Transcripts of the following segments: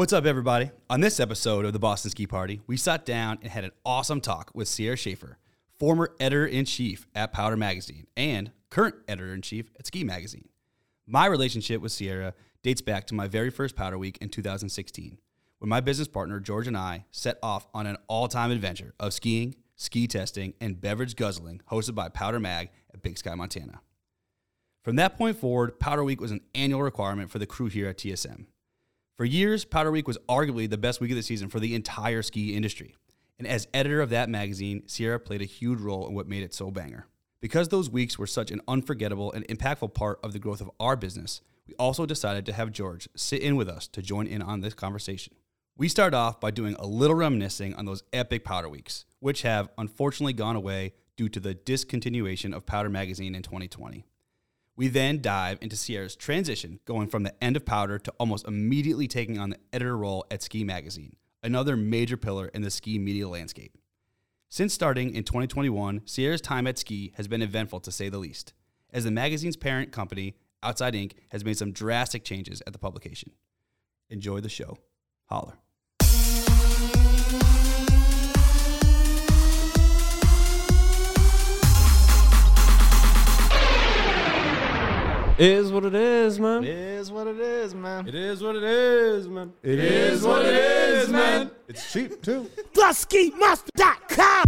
What's up, everybody? On this episode of the Boston Ski Party, we sat down and had an awesome talk with Sierra Shafer, former editor in chief at Powder Magazine and current editor in chief at Ski Magazine. My relationship with Sierra dates back to my very first Powder Week in 2016, when my business partner George and I set off on an all time adventure of skiing, ski testing, and beverage guzzling hosted by Powder Mag at Big Sky, Montana. From that point forward, Powder Week was an annual requirement for the crew here at TSM. For years, Powder Week was arguably the best week of the season for the entire ski industry. And as editor of that magazine, Sierra played a huge role in what made it so banger. Because those weeks were such an unforgettable and impactful part of the growth of our business, we also decided to have George sit in with us to join in on this conversation. We start off by doing a little reminiscing on those epic Powder Weeks, which have unfortunately gone away due to the discontinuation of Powder Magazine in 2020. We then dive into Sierra's transition, going from the end of Powder to almost immediately taking on the editor role at Ski Magazine, another major pillar in the ski media landscape. Since starting in 2021, Sierra's time at Ski has been eventful to say the least, as the magazine's parent company, Outside Inc., has made some drastic changes at the publication. Enjoy the show. Holler. Is what it is, man. It is what it is, man. It is what it is, man. It is what it is, man. It's cheap too. TheSkiMonster.com.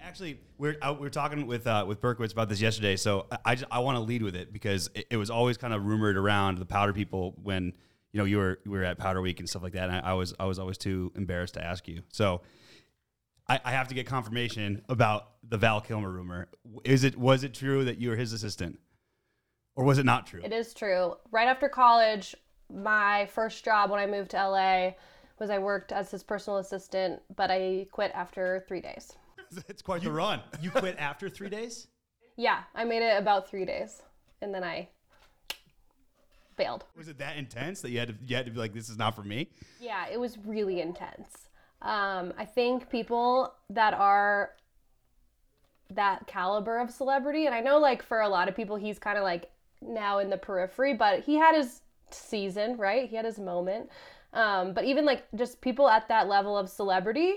Actually, we're out, we were talking with uh, with Berkowitz about this yesterday, so I I, just- I want to lead with it because it, it was always kind of rumored around the powder people when you know you were you were at Powder Week and stuff like that. And I, I was I was always too embarrassed to ask you, so I, I have to get confirmation about the Val Kilmer rumor. Is it was it true that you were his assistant, or was it not true? It is true. Right after college, my first job when I moved to LA was I worked as his personal assistant, but I quit after three days. it's quite the run. You quit after three days? Yeah, I made it about three days, and then I bailed. Was it that intense that you had to you had to be like, this is not for me? Yeah, it was really intense. Um, I think people that are that caliber of celebrity, and I know like for a lot of people, he's kind of like now in the periphery, but he had his season, right? He had his moment. Um, but even like just people at that level of celebrity,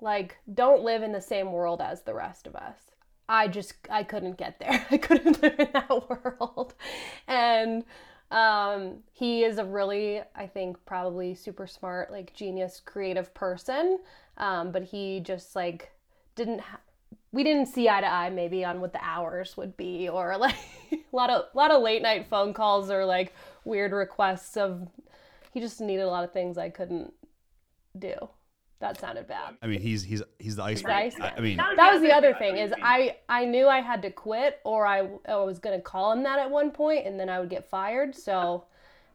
like don't live in the same world as the rest of us. I just I couldn't get there. I couldn't live in that world. And um he is a really I think probably super smart, like genius creative person. Um but he just like didn't ha- we didn't see eye to eye maybe on what the hours would be or like a lot of lot of late night phone calls or like weird requests of he just needed a lot of things I couldn't do. That sounded bad. I mean, he's he's he's the ice. the ice I, I man. mean, That was the other thing is I I knew I had to quit or I I was gonna call him that at one point and then I would get fired. So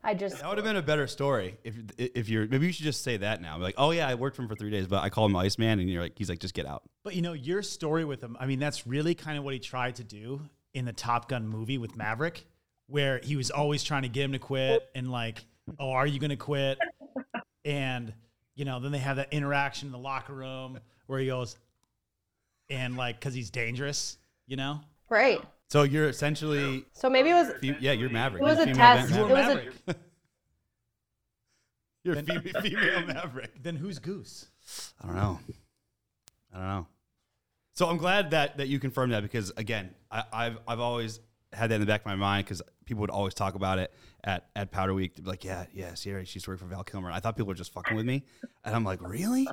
I just That would have been a better story if if you're maybe you should just say that now. Like, oh yeah, I worked for him for three days, but I call him Ice Man, and you're like, he's like, just get out. But you know, your story with him, I mean, that's really kind of what he tried to do in the Top Gun movie with Maverick, where he was always trying to get him to quit and like, oh, are you going to quit? And, you know, then they have that interaction in the locker room where he goes, and like, cause he's dangerous, you know? right. So you're essentially, So maybe it was fe- yeah, you're Maverick. it was You're a female test. Ma- It was a Maverick. You're a female, female Maverick. then who's Goose? I don't know. I don't know. So I'm glad that that you confirmed that because again, I, I've I've always had that in the back of my mind because people would always talk about it at, at Powder Week. They'd be like, yeah, yeah, Sierra, she's working for Val Kilmer. And I thought people were just fucking with me, and I'm like, really?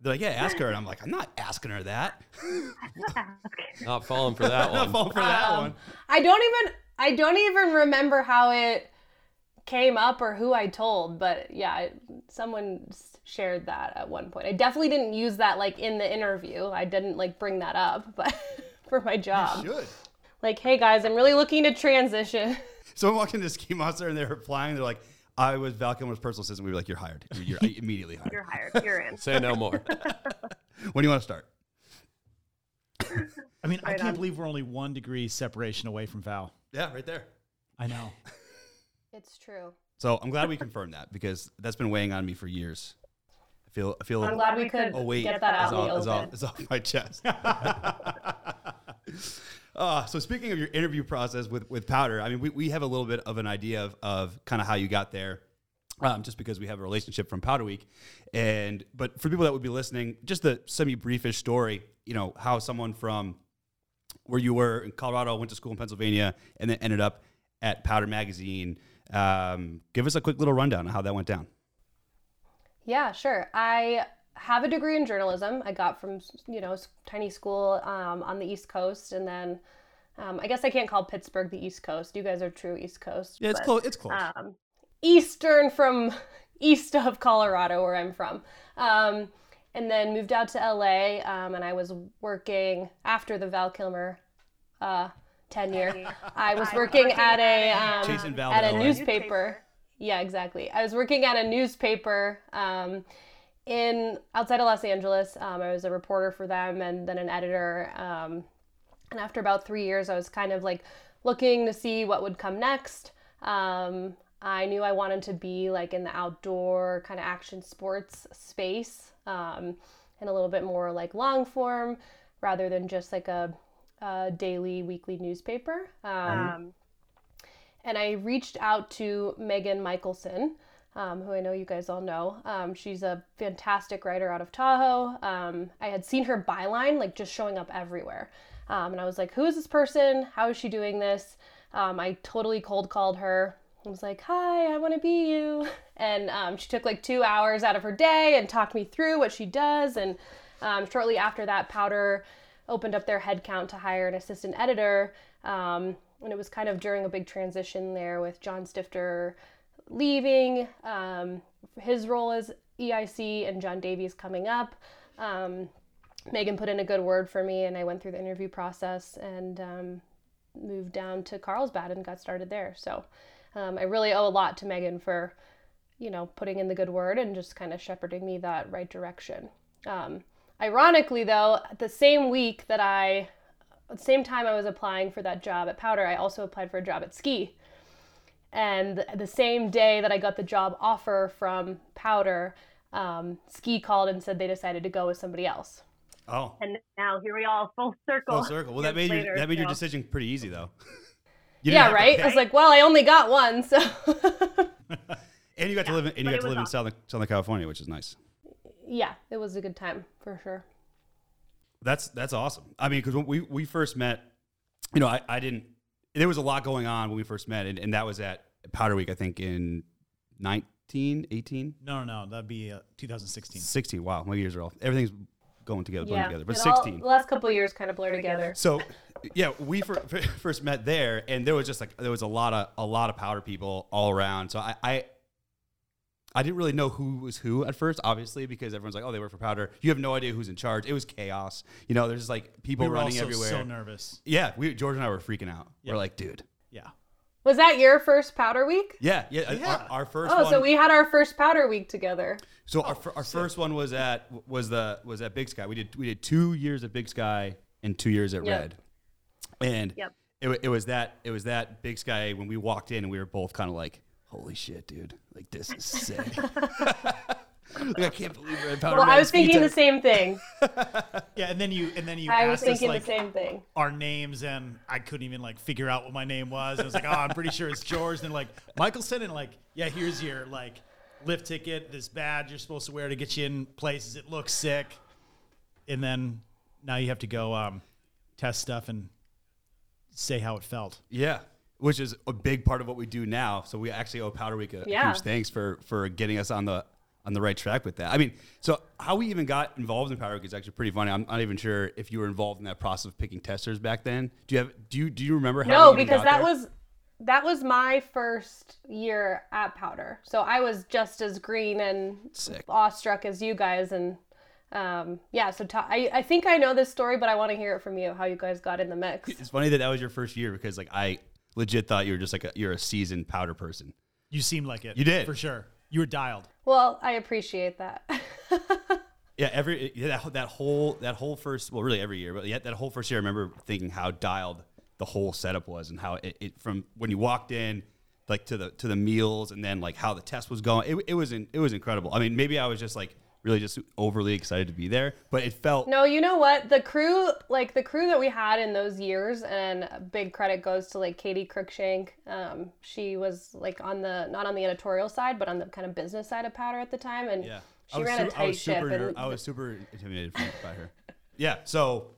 They're like, yeah, ask her, and I'm like, I'm not asking her that. Not falling for that I'm not falling for that Um, one. I don't even I don't even remember how it came up or who I told, but yeah, I- someone shared that at one point. I definitely didn't use that like in the interview. I didn't like bring that up, but for my job. Should. Like, hey guys, I'm really looking to transition. Someone walked into Ski Monster and they're replying. They're like, I was Val Kilmer's personal assistant. We were like, you're hired. You're, you're immediately hired. You're hired. You're in. Say no more. When do you want to start? I mean, I can't on. believe we're only one degree separation away from Val. Yeah, right there. I know. It's true. So I'm glad we confirmed that because that's been weighing on me for years. I feel I feel I'm glad we could oh wait get that out is in the off, open. off, off my chest. Uh, so speaking of your interview process with, with Powder, I mean, we, we have a little bit of an idea of, of kind of how you got there. Um, just because we have a relationship from Powder Week, and but for people that would be listening, just the semi briefish story, you know, how someone from where you were in Colorado, went to school in Pennsylvania, and then ended up at Powder Magazine. Um, give us a quick little rundown on how that went down. Yeah, sure. I have a degree in journalism. I got from you know tiny school um, on the East Coast, and then um, I guess I can't call Pittsburgh the East Coast. You guys are true East Coast. Yeah, it's but, close. It's close. Um, eastern from east of Colorado, where I'm from. Um, and then moved out to LA, um, and I was working after the Val Kilmer uh, tenure. I was working at a um, at a newspaper. Yeah, exactly. I was working at a newspaper um, in outside of Los Angeles. Um, I was a reporter for them, and then an editor. Um, and after about three years, I was kind of like looking to see what would come next. Um, I knew I wanted to be like in the outdoor kind of action sports space um, and a little bit more like long form rather than just like a, a daily, weekly newspaper. Um, and I reached out to Megan Michelson, um, who I know you guys all know. Um, she's a fantastic writer out of Tahoe. Um, I had seen her byline like just showing up everywhere. Um, and I was like, who is this person? How is she doing this? Um, I totally cold called her. I was like, hi, I want to be you. And um, she took like two hours out of her day and talked me through what she does. And shortly after that, Powder opened up their headcount to hire an assistant editor. And it was kind of during a big transition there with John Stifter leaving, um, his role as EIC, and John Davies coming up. Um, Megan put in a good word for me, and I went through the interview process and um, moved down to Carlsbad and got started there. So um, I really owe a lot to Megan for, you know, putting in the good word and just kind of shepherding me that right direction. Um, ironically, though, the same week that I, at the same time I was applying for that job at Powder, I also applied for a job at Ski. And the same day that I got the job offer from Powder, um, Ski called and said they decided to go with somebody else. Oh, And now here we are, full circle. full circle. Well, that years made your that made your decision pretty easy though. You Yeah, right. pay. I was like, well, I only got one, so and you got to live in, and you got to was live in. Southern Southern California, which is nice. yeah, it was a good time for sure. That's that's awesome. I mean, because when we we first met, you know, I, I didn't. There was a lot going on when we first met, and, and that was at Powder Week, I think, in 19, 18, No, no, no. That'd be uh, 2016. 16. Wow, my years are off. Everything's going together, blending Yeah, together. But It all- 16. the last couple of years kind of blur together. So, yeah, we fir- fir- first met there, and there was just like there was a lot of a lot of powder people all around. So I, I I didn't really know who was who at first, obviously, because everyone's like, "Oh, they work for Powder." You have no idea who's in charge. It was chaos. You know, there's just like people We were running also everywhere. so nervous. yeah, we George and I were freaking out. Yeah. We're like, dude, Yeah. Was that your first powder week? yeah, yeah. Uh, yeah. Our, our first Oh, one. so we had our first powder week together. So oh, our, fir- our first one was at was the was at Big Sky. We did we did two years at Big Sky and two years at Yep. Red, and Yep. it, it was that it was that Big Sky when we walked in and we were both kind of like, holy shit, dude, like this is sick. like I can't believe we're at Powder Well, I was thinking the same thing. Yeah, and then you and then you I was asked us thinking like the same thing. our names, and I couldn't even like figure out what my name was. I was like, oh, I'm pretty sure it's George. And like Michelson, and like, yeah, here's your like lift ticket, this badge you're supposed to wear to get you in places. It looks sick. And then now you have to go um, test stuff and say how it felt. Yeah, which is a big part of what we do now. So we actually owe Powder Week a Yeah. huge thanks for for getting us on the on the right track with that. I mean, so how we even got involved in Powder Week is actually pretty funny. I'm not even sure if you were involved in that process of picking testers back then. Do you have do you do you remember how No, you because got that there? was that was my first year at Powder. So I was just as green and Sick. awestruck as you guys and um, yeah, so ta- I, I think I know this story, but I want to hear it from you how you guys got in the mix. It's funny that that was your first year because like I legit thought you were just like a, you're a seasoned powder person. You seemed like it. You did. for sure. You were dialed. Well, I appreciate that. Yeah, every yeah, that that whole that whole first well really every year, but yet that whole first year I remember thinking how dialed the whole setup was and how it, it from when you walked in like to the to the meals and then like how the test was going. It, it was in, it was incredible. I mean, maybe I was just like really just overly excited to be there. But it felt No, you know what? The crew, like the crew that we had in those years, and big credit goes to like Katie Cruikshank. Um, she was like on the not on the editorial side, but on the kind of business side of Powder at the time, and yeah. she I ran su- a I tight was ship. super And I was super intimidated by her. Yeah. So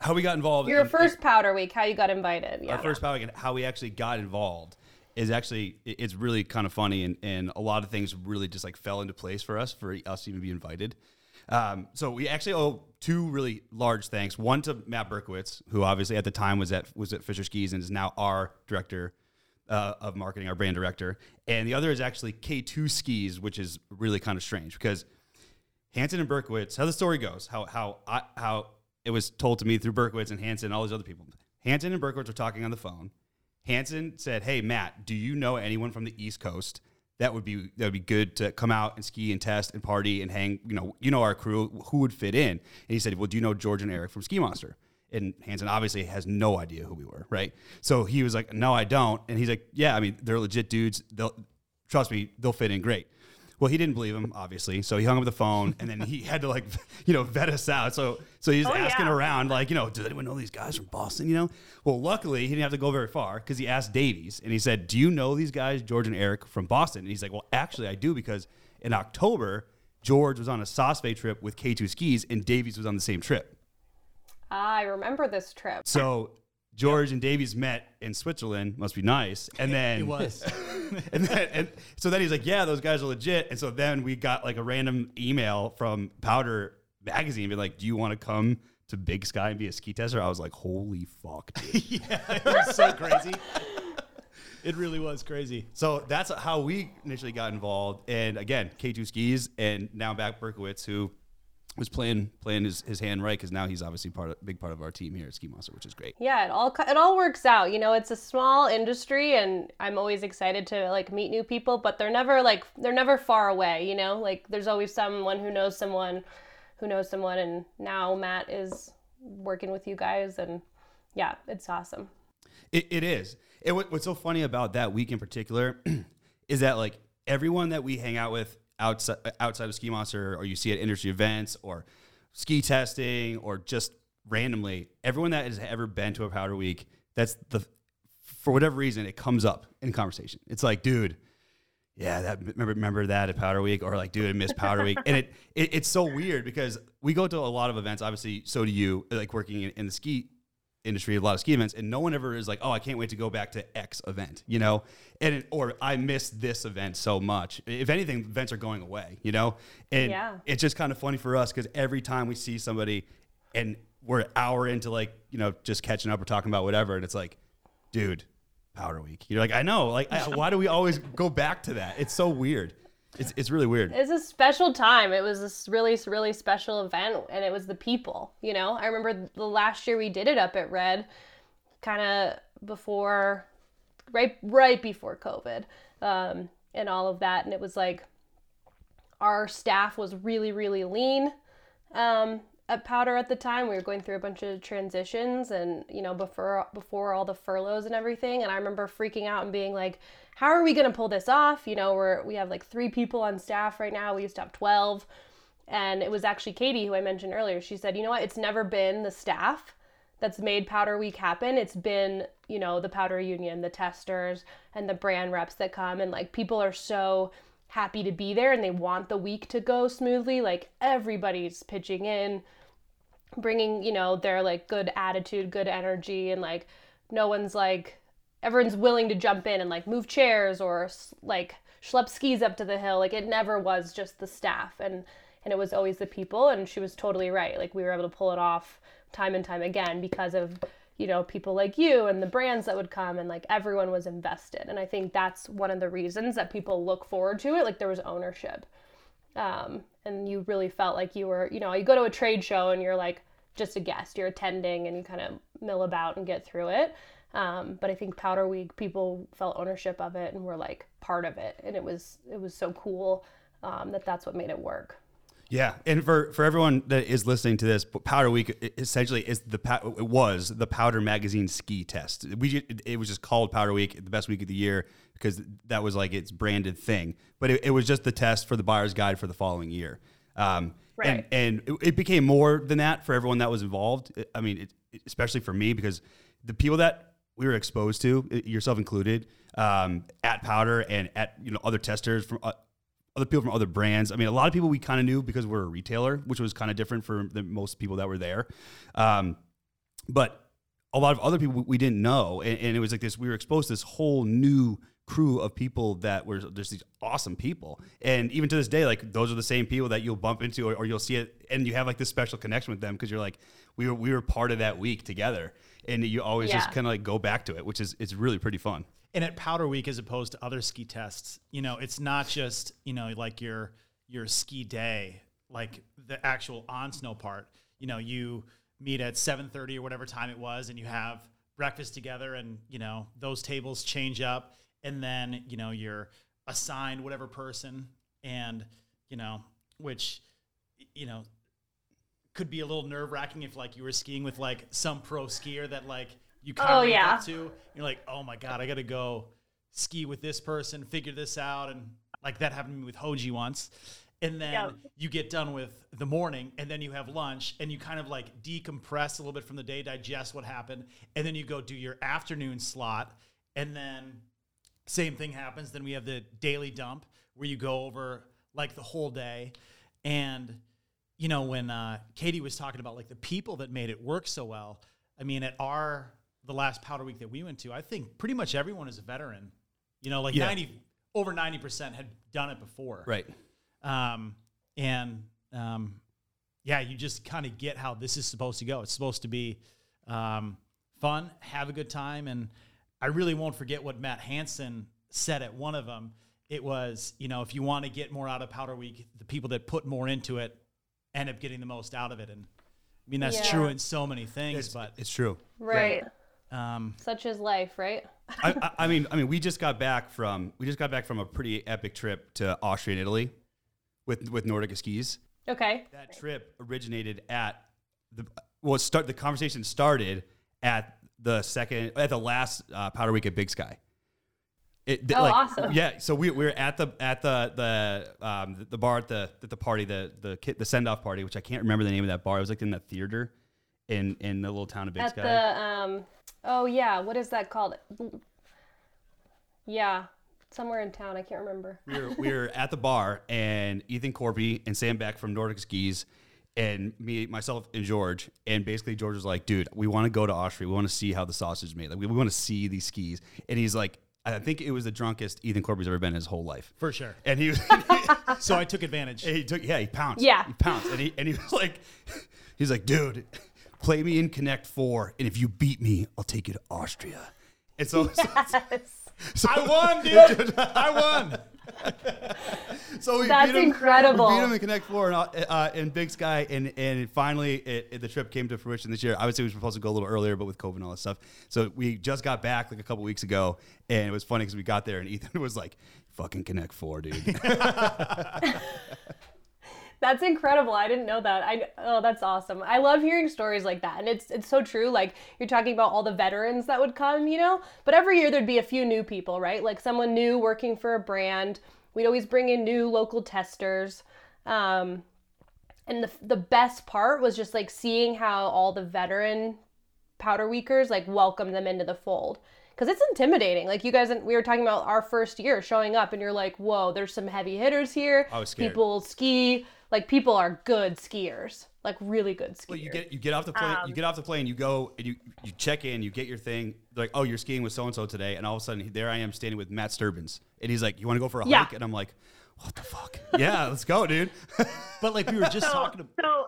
how we got involved? your in- first Powder Week, how you got invited? Yeah. our first Powder Week and how we actually got involved is actually it's really kind of funny and, and a lot of things really just like fell into place for us for us to even be invited. Um, so we actually owe two really large thanks. One to Matt Berkowitz, who obviously at the time was at was at Fischer Skis and is now our director uh, of marketing, our brand director. And the other is actually K2 Skis, which is really kind of strange because Hansen and Berkowitz, how the story goes, how how I, how it was told to me through Berkowitz and Hansen and all these other people. Hansen and Berkowitz were talking on the phone. Hansen said, "Hey Matt, do you know anyone from the East Coast that would be that would be good to come out and ski and test and party and hang? You know, you know our crew who would fit in." And he said, "Well, do you know George and Eric from Ski Monster?" And Hansen obviously has no idea who we were, right? So he was like, "No, I don't." And he's like, "Yeah, I mean, they're legit dudes. They'll trust me, they'll fit in great." Well, he didn't believe him, obviously. So he hung up the phone, and then he had to like, you know, vet us out. So, so he's Oh, asking yeah. around, like, you know, does anyone know these guys from Boston? You know. Well, luckily he didn't have to go very far because he asked Davies, and he said, "Do you know these guys, George and Eric from Boston?" And he's like, "Well, actually, I do because in October, George was on a Saas-Fee trip with K2 Skis, and Davies was on the same trip. I remember this trip. So." George and Davies met in Switzerland. Must be nice. And then It was. and then and so then he's like, yeah, those guys are legit. And so then we got like a random email from Powder Magazine, being like, do you want to come to Big Sky and be a ski tester? I was like, holy fuck. dude. yeah, it was so crazy. It really was crazy. so that's how we initially got involved. And again, K2 Skis, and now back Berkowitz, who was playing playing his, his hand right because now he's obviously part of big part of our team here at Ski Monster, which is great. Yeah, it all it all works out. You know, it's a small industry, and I'm always excited to like meet new people. But they're never like they're never far away. You know, like there's always someone who knows someone who knows someone, and now Matt is working with you guys, and yeah, it's awesome. It, it is. It, what's so funny about that week in particular is that like everyone that we hang out with outside outside of Ski Monster, or you see at industry events, or ski testing, or just randomly, everyone that has ever been to a Powder Week, that's the for whatever reason it comes up in conversation. It's like, dude. Yeah, that remember remember that at Powder Week, or like, dude, I miss Powder Week, and it, it it's so weird because we go to a lot of events. Obviously, so do you. Like working in, in the ski industry, a lot of ski events, and no one ever is like, "Oh, I can't wait to go back to X event," you know, and or I miss this event so much. If anything, events are going away, you know, and Yeah. it's just kind of funny for us because every time we see somebody, and we're an hour into like you know just catching up or talking about whatever, and it's like, dude, Powder Week. You're like, I know, like, I, why do we always go back to that? It's so weird. It's it's really weird. It's a special time. It was this really, really special event, and it was the people. You know, I remember the last year we did it up at Red, kind of before, right, right before COVID, um, and all of that. And it was like our staff was really, really lean um, at Powder at the time. We were going through a bunch of transitions, and you know, before before all the furloughs and everything. And I remember freaking out and being like, "How are we gonna pull this off?" You know, we're we have like three people on staff right now. We used to have twelve, and it was actually Katie who I mentioned earlier. She said, "You know what? It's never been the staff." That's made Powder Week happen. It's been, you know, the Powder Union, the testers, and the brand reps that come. And like people are so happy to be there and they want the week to go smoothly. Like everybody's pitching in, bringing, you know, their like good attitude, good energy, and like no one's like, everyone's willing to jump in and like move chairs or like schlep skis up to the hill. Like it never was just the staff and and it was always the people. And she was totally right. Like we were able to pull it off time and time again because of you know people like you and the brands that would come and like everyone was invested and i think that's one of the reasons that people look forward to it like there was ownership um, and you really felt like you were you know you go to a trade show and you're like just a guest you're attending and you kind of mill about and get through it um, but i think powder week people felt ownership of it and were like part of it and it was it was so cool um, that that's what made it work Yeah, and for for everyone that is listening to this, Powder Week essentially is the it was the Powder Magazine ski test. We it was just called Powder Week, the best week of the year because that was like its branded thing. But it, it was just the test for the buyer's guide for the following year. Um, And, Right. and it, it became more than that for everyone that was involved. I mean, it- especially for me because the people that we were exposed to, yourself included, um, at Powder and at you know other testers from uh, other people from other brands. I mean, a lot of people we kind of knew because we're a retailer, which was kind of different for the most people that were there. Um, but a lot of other people we didn't know, and, and it was like this. We were exposed to this whole new crew of people that were just these awesome people, and even to this day, like those are the same people that you'll bump into, or, or you'll see it, and you have like this special connection with them because you're like, we were we were part of that week together, and you always just kind of like go back to it, which is it's really pretty fun. and at powder week as opposed to other ski tests you know it's not just you know like your your ski day like the actual on snow part you know you meet at 7.30 or whatever time it was and you have breakfast together and you know those tables change up and then you know you're assigned whatever person and you know which you know could be a little nerve wracking if like you were skiing with like some pro skier that like you kind Oh, of look yeah. to. You're like, oh my god, I got to go ski with this person, figure this out, and like that happened to me with Hoji once. And then Yeah. you get done with the morning, and then you have lunch, and you kind of like decompress a little bit from the day, digest what happened, and then you go do your afternoon slot, and then same thing happens. Then we have the daily dump where you go over like the whole day. And, you know, when uh, Katie was talking about like the people that made it work so well, I mean, at our, the last powder week that we went to, I think pretty much everyone is a veteran. You know, like Yeah. 90, over 90% had done it before. Right. Um, and um, yeah, you just kind of get how this is supposed to go. It's supposed to be um, fun, have a good time, and I really won't forget what Matt Hansen said at one of them. It was, you know, if you want to get more out of Powder Week, the people that put more into it end up getting the most out of it. And I mean, that's Yeah. true in so many things, It's, but it's true. Right. um, Such is life, right? I, I, I mean, I mean, we just got back from we just got back from a pretty epic trip to Austria and Italy with with Nordica skis. Okay. That trip originated at the well, start the conversation started at the second at the last uh, Powder Week at Big Sky. It, Oh, awesome. Yeah, so we, we were at the at the the um, the bar at the at the party the the kid, the send off party, which I can't remember the name of that bar. It was like in that theater in in the little town of Big At Sky. the um oh yeah, what is that called? Yeah. Somewhere in town, I can't remember. we were, we were at the bar and Ethan Corby and Sam Beck from Nordica Skis and me, myself and George. And basically George was like, dude, we want to go to Austria. We want to see how the sausage is made. Like we, we want to see these skis. And he's like, I think it was the drunkest Ethan Corby's ever been in his whole life. for sure. And he was, So I took advantage. he took, yeah, he pounced. Yeah. He pounced. And he, and he was like, he's like, dude, play me in Connect Four. And if you beat me, I'll take you to Austria. And so, so, so I won, dude. I won. So we That's beat him, incredible. We beat him in Connect Four and uh, in Big Sky, and and finally it, it- the trip came to fruition this year. Obviously, we were supposed to go a little earlier, but with COVID and all that stuff, so we just got back like a couple weeks ago, and it was funny because we got there and Ethan was like, "Fucking Connect Four, dude." That's incredible. I didn't know that. I oh, that's awesome. I love hearing stories like that, and it's it's so true. Like you're talking about all the veterans that would come, you know. But every year there'd be a few new people, right? Like someone new working for a brand. We'd always bring in new local testers. Um, and the the best part was just like seeing how all the veteran powder weekers like welcome them into the fold because it's intimidating like you guys we were talking about our first year showing up and you're like whoa there's some heavy hitters here I was scared. people ski like people are good skiers like really good skiers well, you get you get off the plane, you um, get off the plane, you go and you you check in, you get your thing. They're like, "Oh, you're skiing with so and so today," and all of a sudden there I am standing with Matt Sterbenz, and he's like, "You want to go for a Yeah. hike?" And I'm like, "What the fuck? yeah, let's go, dude." But like we were just So, talking about. so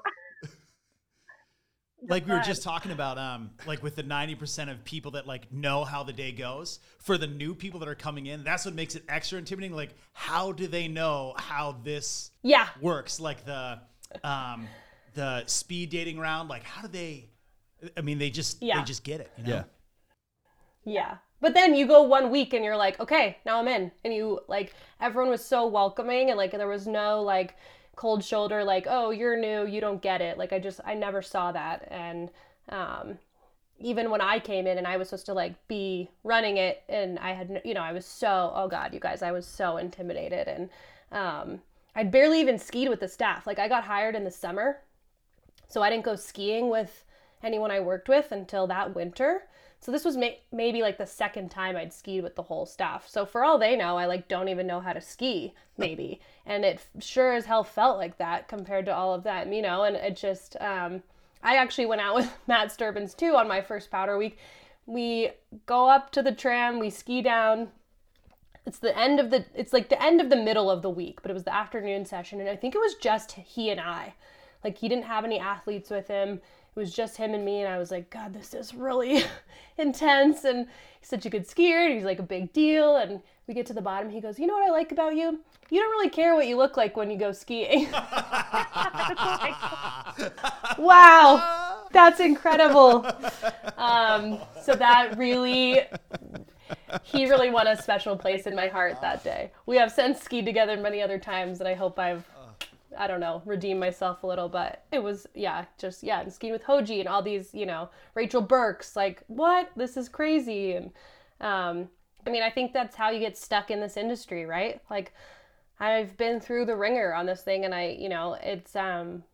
like we were just talking about um like with the 90% of people that like know how the day goes for the new people that are coming in that's what makes it extra intimidating like how do they know how this yeah works like the um the speed dating round like how do they i mean they just Yeah. they just get it you know? yeah. Yeah. But then you go one week and you're like, okay, now I'm in. And you like everyone was so welcoming and like there was no like cold shoulder like oh you're new you don't get it. Like i just i never saw that. And um even when i came in and i was supposed to like be running it and i had you know i was so oh god you guys i was so intimidated. And um i'd barely even skied with the staff. Like i got hired in the summer so i didn't go skiing with anyone i worked with until that winter so this was may- maybe like the second time I'd skied with the whole staff. So for all they know, I like don't even know how to ski, maybe. and it sure as hell felt like that compared to all of them, you know. And it just, um, I actually went out with Matt Sterbenz too on my first powder week. We go up to the tram, we ski down. It's the end of the, it's like the end of the middle of the week, but it was the afternoon session, and I think it was just he and I. Like he didn't have any athletes with him was just him and me and i was like god this is really intense. And he's such a good skier and he's like a big deal. And we get to the bottom. He goes you know what i like about you? You don't really care what you look like when you go skiing. Wow. That's incredible. Um, so that really he really won a special place in my heart that day. We have since skied together many other times and i hope i've I don't know, redeem myself a little, but it was yeah, just yeah, and skiing with Hoji and all these, you know, Rachel Burks, like what? This is crazy. And um, I mean, I think that's how you get stuck in this industry, right? Like I've been through the ringer on this thing, and I, you know, it's um,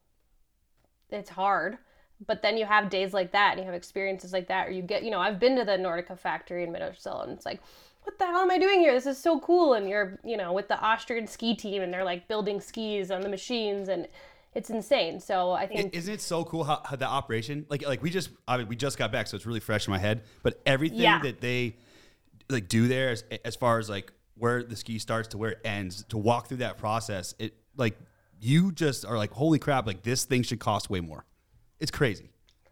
it's hard. But then you have days like that, and you have experiences like that, or you get, you know, I've been to the Nordica factory in Mittersill, and it's like, what the hell am I doing here? This is so cool. And you're, you know, with the Austrian ski team and they're like building skis on the machines and it's insane. So I think isn't it so cool how, how the operation like like we just I mean, we just got back so it's really fresh in my head. But everything Yeah. that they like do there as, as far as like where the ski starts to where it ends to walk through that process it like you just are like holy crap like this thing should cost way more. It's crazy.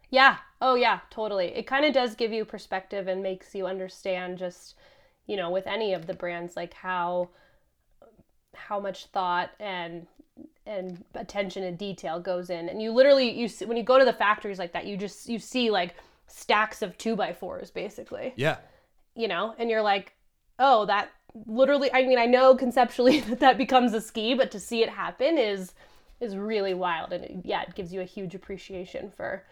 Yeah. Oh, yeah, totally. It kind of does give you perspective and makes you understand just, you know, with any of the brands, like how how much thought and and attention and detail goes in. And you literally you see, when you go to the factories like that, you just you see like stacks of two by fours basically, Yeah. you know, and you're like, oh, that literally. I mean, I know conceptually that that becomes a ski, but to see it happen is is really wild, and it, yeah, it gives you a huge appreciation for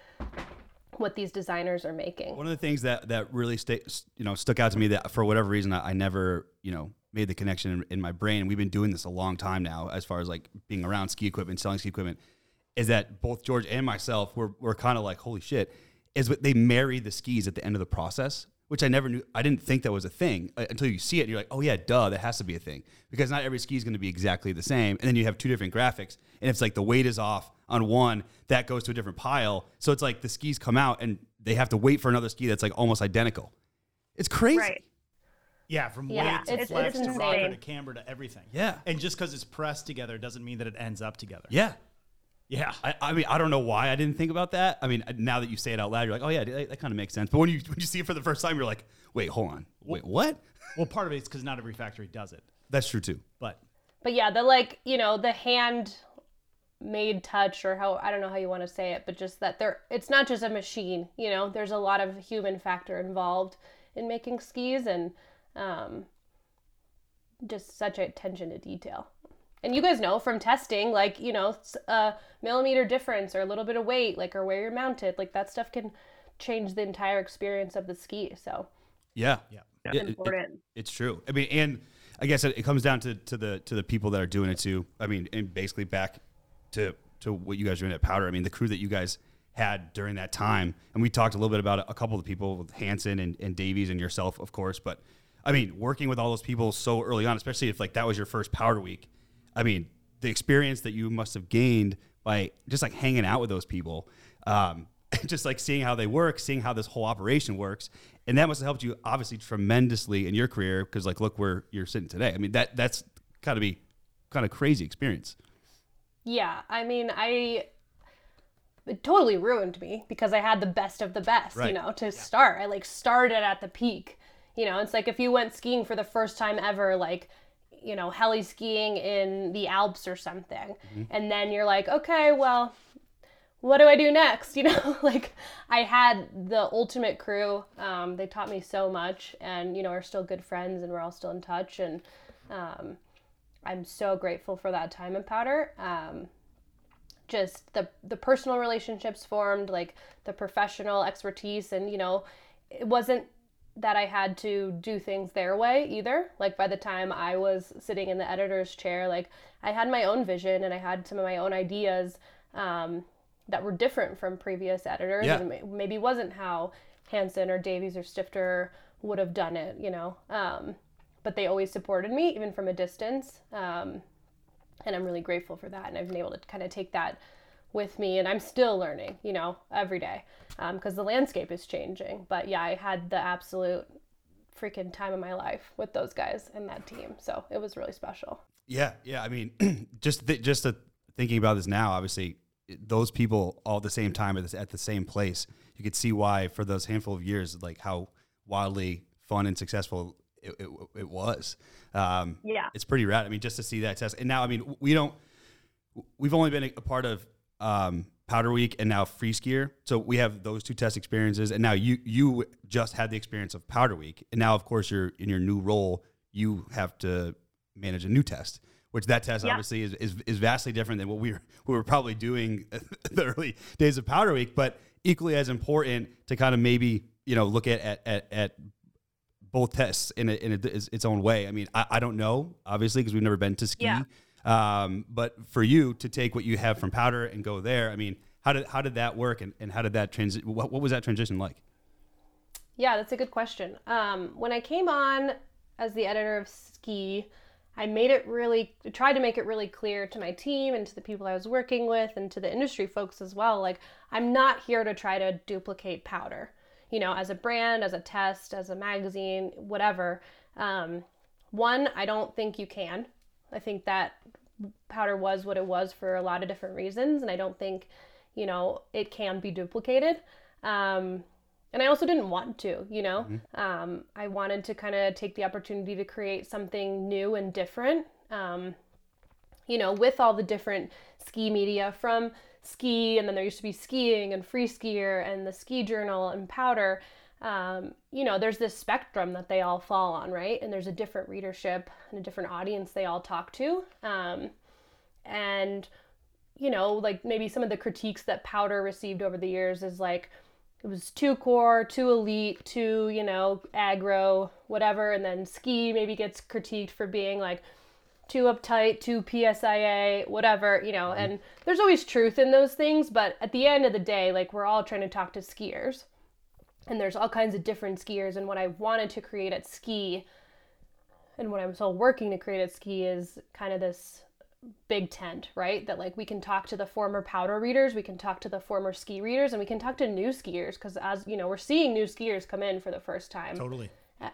what these designers are making. One of the things that that really sta- you know stuck out to me that for whatever reason I, I never you know made the connection in, in my brain. We've been doing this a long time now, as far as like being around ski equipment, selling ski equipment, is that both George and myself were were kind of like holy shit. Is what they marry the skis at the end of the process, which I never knew. I didn't think that was a thing uh, until you see it. And you're like, oh yeah, duh, that has to be a thing because not every ski is going to be exactly the same. And then you have two different graphics, and it's like the weight is off on one, that goes to a different pile. So it's like the skis come out and they have to wait for another ski that's like almost identical. It's crazy. Right. Yeah, from Yeah, weight to it's- flex it's to rocker to camber to everything. Yeah. And just because it's pressed together doesn't mean that it ends up together. Yeah. Yeah. I, I mean, I don't know why I didn't think about that. I mean, now that you say it out loud, you're like, oh yeah, that, that kind of makes sense. But when you when you see it for the first time, you're like, wait, hold on, wait, what? Well, part of it is because not every factory does it. That's true too. But But yeah, the like, you know, the hand made touch or how I don't know how you want to say it, but just that there it's not just a machine, you know, there's a lot of human factor involved in making skis and um just such attention to detail. And you guys know from testing, like, you know, a millimeter difference or a little bit of weight, like, or where you're mounted, like, that stuff can change the entire experience of the ski. So, Yeah, Yeah. It- it- Important. it's true. I mean, and I guess it, it comes down to, to the to the people that are doing it too. I mean, and basically back to to what you guys are doing at Powder. I mean, the crew that you guys had during that time, and we talked a little bit about a couple of the people with Hansen and, and Davies and yourself, of course. But I mean, working with all those people so early on, especially if like that was your first Powder week. I mean, the experience that you must have gained by just like hanging out with those people. Um, just like seeing how they work, seeing how this whole operation works, and that must have helped you obviously tremendously in your career because like look where you're sitting today. I mean that that's got to be kind of crazy experience. Yeah, I mean, I it totally ruined me because I had the best of the best, Right. you know, to start. I like started at the peak. You know, it's like if you went skiing for the first time ever, like, you know, heli skiing in the Alps or something. And then you're like, okay, well, what do I do next? You know, like I had the ultimate crew. Um, they taught me so much and, you know, are still good friends and we're all still in touch. And, um, I'm so grateful for that time in powder. Um, just the the personal relationships formed, like the professional expertise, and you know, it wasn't that I had to do things their way either. Like by the time I was sitting in the editor's chair, like I had my own vision and I had some of my own ideas um, that were different from previous editors, Yeah. and maybe wasn't how Hansen or Davies or Stifter would have done it, you know. Um, but they always supported me, even from a distance. Um, and I'm really grateful for that. And I've been able to kind of take that with me, and I'm still learning, you know, every day because the landscape is changing. But yeah, I had the absolute freaking time of my life with those guys and that team, so it was really special. Yeah, yeah. I mean, just th- just thinking about this now, obviously, those people all at the same time at, this, at the same place, you could see why for those handful of years, like how wildly fun and successful it, it, it was. Um, Yeah. it's pretty rad. I mean, just to see that test, and now, I mean, we don't. We've only been a, a part of um, Powder Week and now Free Skier, so we have those two test experiences, and now you you just had the experience of Powder Week, and now, of course, you're in your new role. You have to manage a new test, which that test Yeah. obviously is, is, is vastly different than what we were, we were probably doing the early days of Powder Week, but equally as important to kind of maybe you know look at at, at, at both tests in, a, in a, its, own way. I mean, I, I don't know obviously because we've never been to ski, Yeah. Um, but for you to take what you have from Powder and go there, I mean, how did how did that work and, and how did that transit? What, what was that transition like? Yeah, that's a good question. Um, when I came on as the editor of Ski, I made it really, tried to make it really clear to my team and to the people I was working with and to the industry folks as well. Like, I'm not here to try to duplicate powder, you know, as a brand, as a test, as a magazine, whatever. Um, one, I don't think you can. I think that powder was what it was for a lot of different reasons, and I don't think, you know, it can be duplicated. Um, and I also didn't want to, you know. Um, I wanted to kind of take the opportunity to create something new and different. Um, you know, with all the different ski media from ski, and then there used to be skiing and free skier and the ski journal and powder. Um, you know, there's this spectrum that they all fall on, right? And there's a different readership and a different audience they all talk to. Um, and, you know, like maybe some of the critiques that Powder received over the years is like, it was too core, too elite, too, you know, aggro, whatever. And then ski maybe gets critiqued for being like too uptight, too PSIA, whatever, you know. And there's always truth in those things. But at the end of the day, like we're all trying to talk to skiers. And there's all kinds of different skiers. And what I wanted to create at ski and what I'm still working to create at ski is kind of this big tent, right? That like we can talk to the former powder readers, we can talk to the former ski readers, and we can talk to new skiers because as you know, we're seeing new skiers come in for the first time Totally.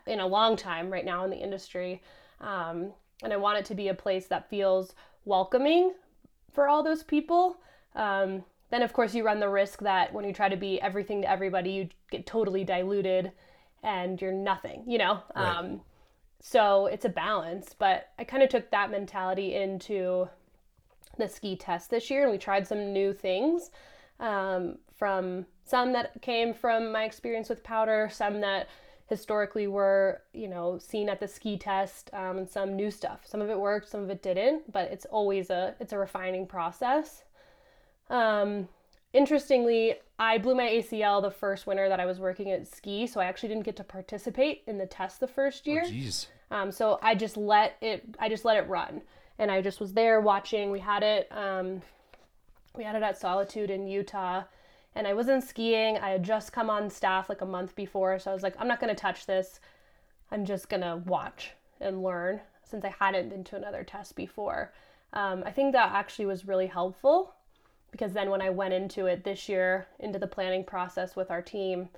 in a long time right now in the industry. Um, and I want it to be a place that feels welcoming for all those people. Um, then, of course, you run the risk that when you try to be everything to everybody, you get totally diluted and you're nothing, you know? Right. Um, so it's a balance, but I kind of took that mentality into the ski test this year and we tried some new things um, from some that came from my experience with powder some that historically were you know seen at the ski test um, and some new stuff some of it worked some of it didn't but it's always a it's a refining process um, interestingly i blew my acl the first winter that i was working at ski so i actually didn't get to participate in the test the first year Jeez. um, so I just let it. I just let it run, and I just was there watching. We had it. Um, we had it at Solitude in Utah, and I wasn't skiing. I had just come on staff like a month before, so I was like, I'm not gonna touch this. I'm just gonna watch and learn since I hadn't been to another test before. Um, I think that actually was really helpful because then when I went into it this year, into the planning process with our team,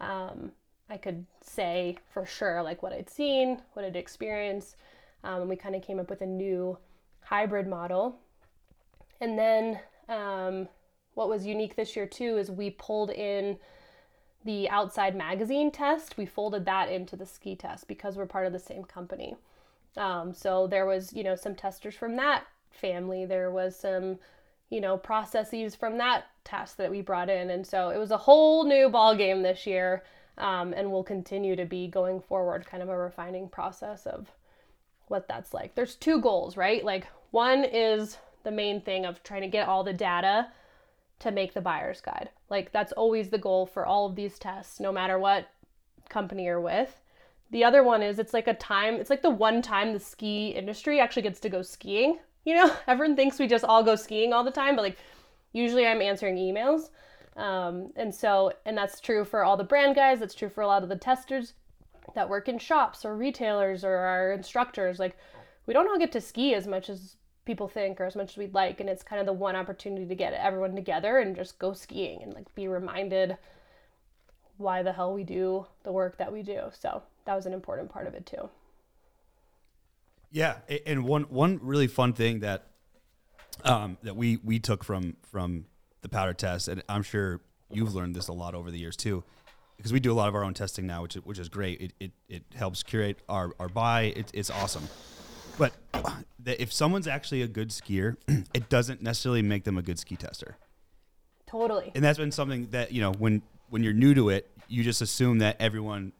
um, I could say for sure like what I'd seen, what I'd experienced. Um, and we kind of came up with a new hybrid model. And then um, what was unique this year too is we pulled in the outside magazine test. We folded that into the ski test because we're part of the same company. Um, so there was, you know, some testers from that family. There was some, you know, processes from that test that we brought in, and so it was a whole new ball game this year, um, and will continue to be going forward. Kind of a refining process of what that's like. There's two goals, right? Like one is the main thing of trying to get all the data to make the buyer's guide. Like that's always the goal for all of these tests, no matter what company you're with. The other one is it's like a time, it's like the one time the ski industry actually gets to go skiing. You know, everyone thinks we just all go skiing all the time, but like usually I'm answering emails. Um, and so, and that's true for all the brand guys, that's true for a lot of the testers that work in shops or retailers or our instructors. Like, we don't all get to ski as much as people think or as much as we'd like. And it's kind of the one opportunity to get everyone together and just go skiing and like be reminded why the hell we do the work that we do. So that was an important part of it too. Yeah, and one one really fun thing that um, that we we took from from the powder test, and I'm sure you've learned this a lot over the years too, because we do a lot of our own testing now, which is, which is great. It, it, it helps curate our our buy. It, it's awesome. But if someone's actually a good skier, it doesn't necessarily make them a good ski tester. Totally. And that's been something that you know when when you're new to it, you just assume that everyone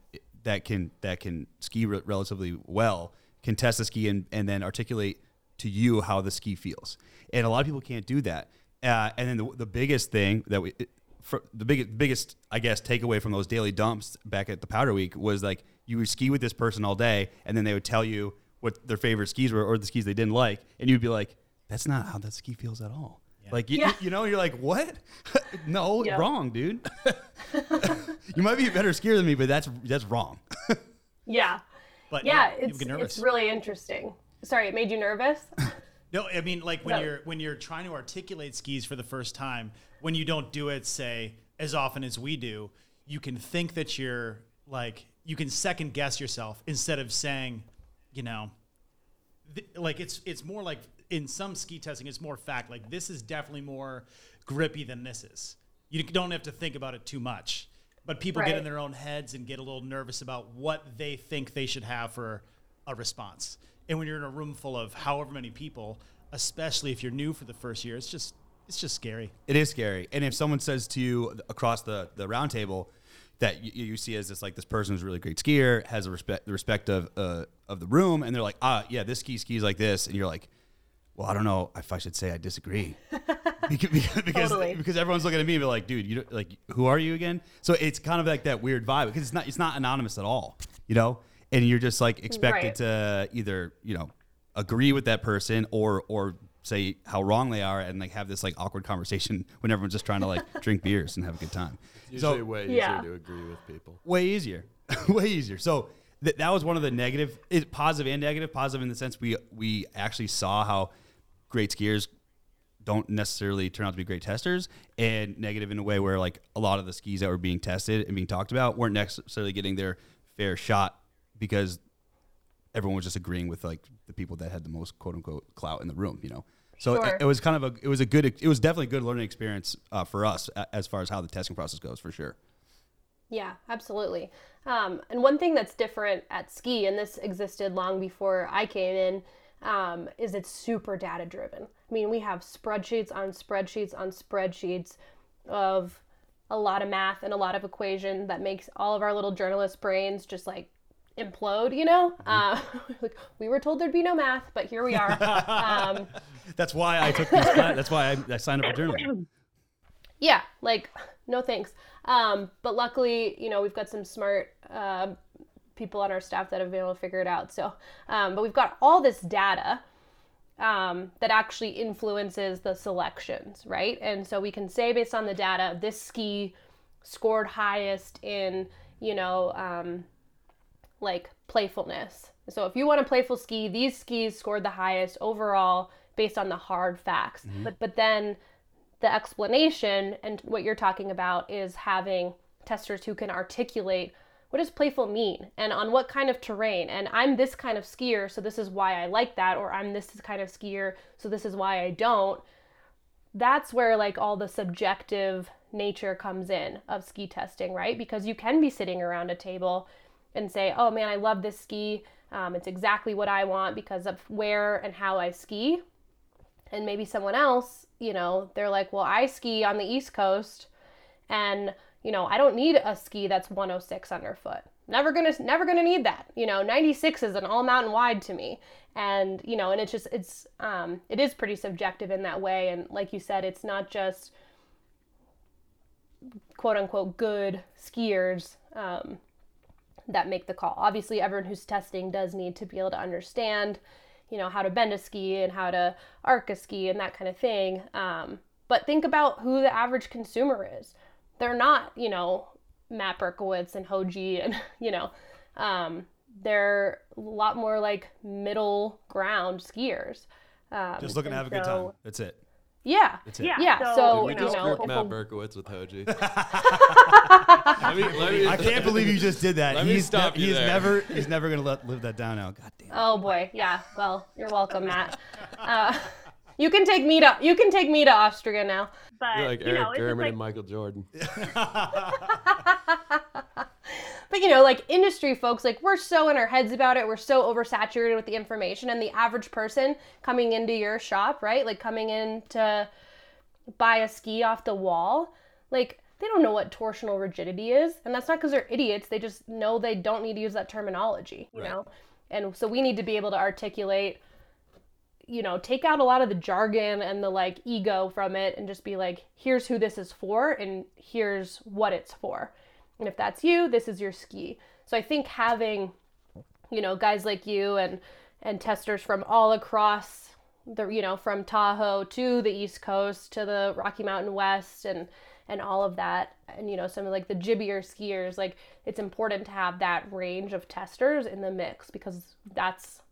that can that can ski re- relatively well can test the ski and, and then articulate to you how the ski feels. And a lot of people can't do that. Uh, and then the, the biggest thing that we for the biggest biggest I guess takeaway from those daily dumps back at the Powder Week was like you would ski with this person all day, and then they would tell you what their favorite skis were or the skis they didn't like, and you'd be like, "That's not how that ski feels at all." Like you, Yeah. you know, you're like, "What? no, Yeah. wrong, dude. you might be a better skier than me, but that's that's wrong." Yeah. But Yeah, you it's, it's really interesting. Sorry, it made you nervous? No, I mean like when No. you're when you're trying to articulate skis for the first time, when you don't do it, say as often as we do, you can think that you're like you can second guess yourself instead of saying, you know, th- like it's it's more like in some ski testing, it's more fact. Like this is definitely more grippy than this is. You don't have to think about it too much. But people get in their own heads and get a little nervous about what they think they should have for a response. And when you're in a room full of however many people, especially if you're new for the first year, it's just it's just scary. It is scary. And if someone says to you across the, the round table that you, you see as this like this person who's a really great skier, has a respect the respect of uh, of the room, and they're like, ah, yeah, this ski skis like this, and you're like, well, I don't know if I should say I disagree. because because, because, Totally. because everyone's looking at me and be like, dude, you don't, like who are you again? So it's kind of like that weird vibe because it's not it's not anonymous at all, you know. And you're just like expected Right. to either you know agree with that person or or say how wrong they are and like have this like awkward conversation when everyone's just trying to like drink beers and have a good time. It's Usually So way Yeah. easier to agree with people. way easier, way easier. So th- that was one of the positive and negative. Positive in the sense we we actually saw how great skiers don't necessarily turn out to be great testers, and negative in a way where like a lot of the skis that were being tested and being talked about weren't necessarily getting their fair shot because everyone was just agreeing with like the people that had the most quote unquote clout in the room, you know. So Sure. it, it was kind of a it was a good it was definitely a good learning experience uh, for us as far as how the testing process goes for sure. Yeah, absolutely. Um, and one thing that's different at ski, and this existed long before I came in, um, is it's super data driven. I mean, we have spreadsheets on spreadsheets on spreadsheets of a lot of math and a lot of equation that makes all of our little journalist brains just like implode, you know? Uh, like, we were told there'd be no math, but here we are. um, That's why I took these class. That's why I, I signed up for journalism. yeah, like no thanks. Um, but luckily, you know, we've got some smart uh, people on our staff that have been able to figure it out. So, um, but we've got all this data um, that actually influences the selections, right? And so we can say based on the data, this ski scored highest in, you know, um, like playfulness. So if you want a playful ski, these skis scored the highest overall based on the hard facts. But but then the explanation and what you're talking about is having testers who can articulate what does playful mean? And on what kind of terrain? And i'm this kind of skier so this is why i like that or i'm this kind of skier so this is why i don't. That's where like all the subjective nature comes in of ski testing right? Because you can be sitting around a table and say oh man i love this ski. Um, it's exactly what i want because of where and how i ski. And maybe someone else, you know, they're like, well, I ski on the East Coast and, you know, I don't need a ski that's 106 underfoot. never gonna never gonna need that. You know 96 is an all mountain wide to me. And you know and it's just it's um it is pretty subjective in that way. And like you said it's not just quote unquote good skiers um, that make the call. Obviously everyone who's testing does need to be able to understand you know how to bend a ski and how to arc a ski and that kind of thing. Um, but think about who the average consumer is they're not you know Matt Berkowitz and Hoji and you know um, they're a lot more like middle ground skiers. Um, Just looking to have a good time. That's it. Yeah. That's it. Yeah. Yeah, So, so, we you just know, Matt a- Berkowitz with Hoji. let me, let me, I can't believe you just did that. Let me he's stop you he's there. never he's never gonna let live that down now. God damn. Oh boy, yeah. Well, you're welcome, Matt. Uh, you can take me to you can take me to Austria now. But You're like you Eric know, German like and Michael Jordan. But you know, like industry folks, like we're so in our heads about it. We're so oversaturated with the information, and the average person coming into your shop, right? Like coming in to buy a ski off the wall, like they don't know what torsional rigidity is, and that's not because they're idiots. They just know they don't need to use that terminology, you Right. know. And so we need to be able to articulate, you know, take out a lot of the jargon and the like ego from it, and just be like, here's who this is for, and here's what it's for. And if that's you, this is your ski. So I think having, you know, guys like you and and testers from all across the, you know, from Tahoe to the East Coast to the Rocky Mountain West and and all of that, and you know, some of like the jibbier skiers, like it's important to have that range of testers in the mix because that's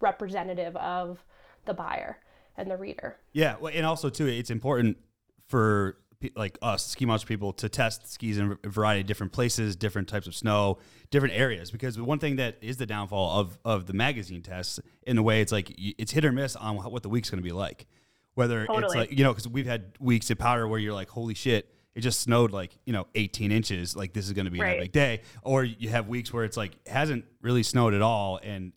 representative of the buyer and the reader. Yeah, well, and also too, it's important for like us ski monster people to test skis in a variety of different places, different types of snow, different areas. Because one thing that is the downfall of of the magazine tests, in a way, it's like it's hit or miss on what the week's going to be like. Whether it's like you know, because we've had weeks at Powder where you're like, holy shit. It just snowed like you know 18 inches. Like this is going to be an Right. epic day. Or you have weeks where it's like hasn't really snowed at all, and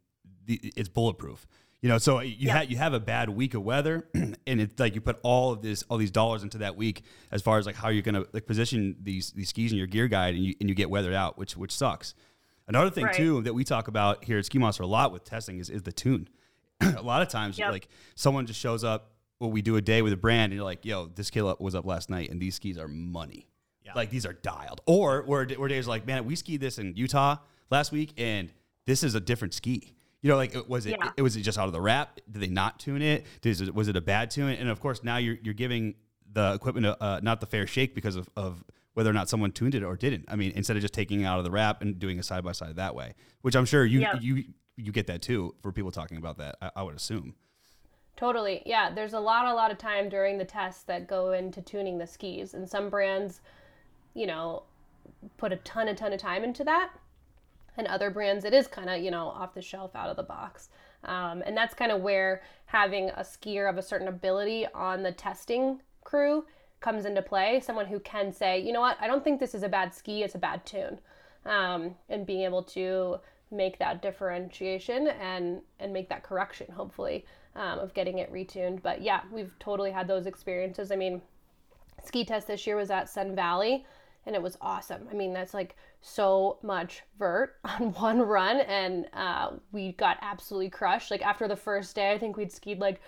the, it's bulletproof. You know, so you Yeah. had you have a bad week of weather, and it's like you put all of this all these dollars into that week as far as like how you're gonna like position these these skis in your gear guide, and you and you get weathered out, which which sucks. Another thing Right. too that we talk about here at Ski Monster a lot with testing is, is the tune. a lot of times, Yep. like someone just shows up. Well, we do a day with a brand, and you're like, "Yo, this kid up- was up last night, and these skis are money. Yeah. Like these are dialed." Or where where days like, "Man, we skied this in Utah last week, and this is a different ski." You know, like was it, Yeah. it was it just out of the wrap? Did they not tune it? Did, was it a bad tune? And of course, now you're you're giving the equipment uh, not the fair shake because of, of whether or not someone tuned it or didn't. I mean, instead of just taking it out of the wrap and doing a side by side that way, which I'm sure you Yeah. you you get that too for people talking about that. I, I would assume. Totally. Yeah, there's a lot a lot of time during the tests that go into tuning the skis and some brands, you know, put a ton a ton of time into that. And other brands it is kind of, you know, off the shelf out of the box. Um, and that's kind of where having a skier of a certain ability on the testing crew comes into play. Someone who can say, you know what, I don't think this is a bad ski, it's a bad tune. Um, and being able to make that differentiation and and make that correction hopefully um, of getting it retuned but yeah we've totally had those experiences i mean ski test this year was at sun valley and it was awesome. I mean that's like so much vert on one run and uh, we got absolutely crushed. Like after the first day i think we'd skied like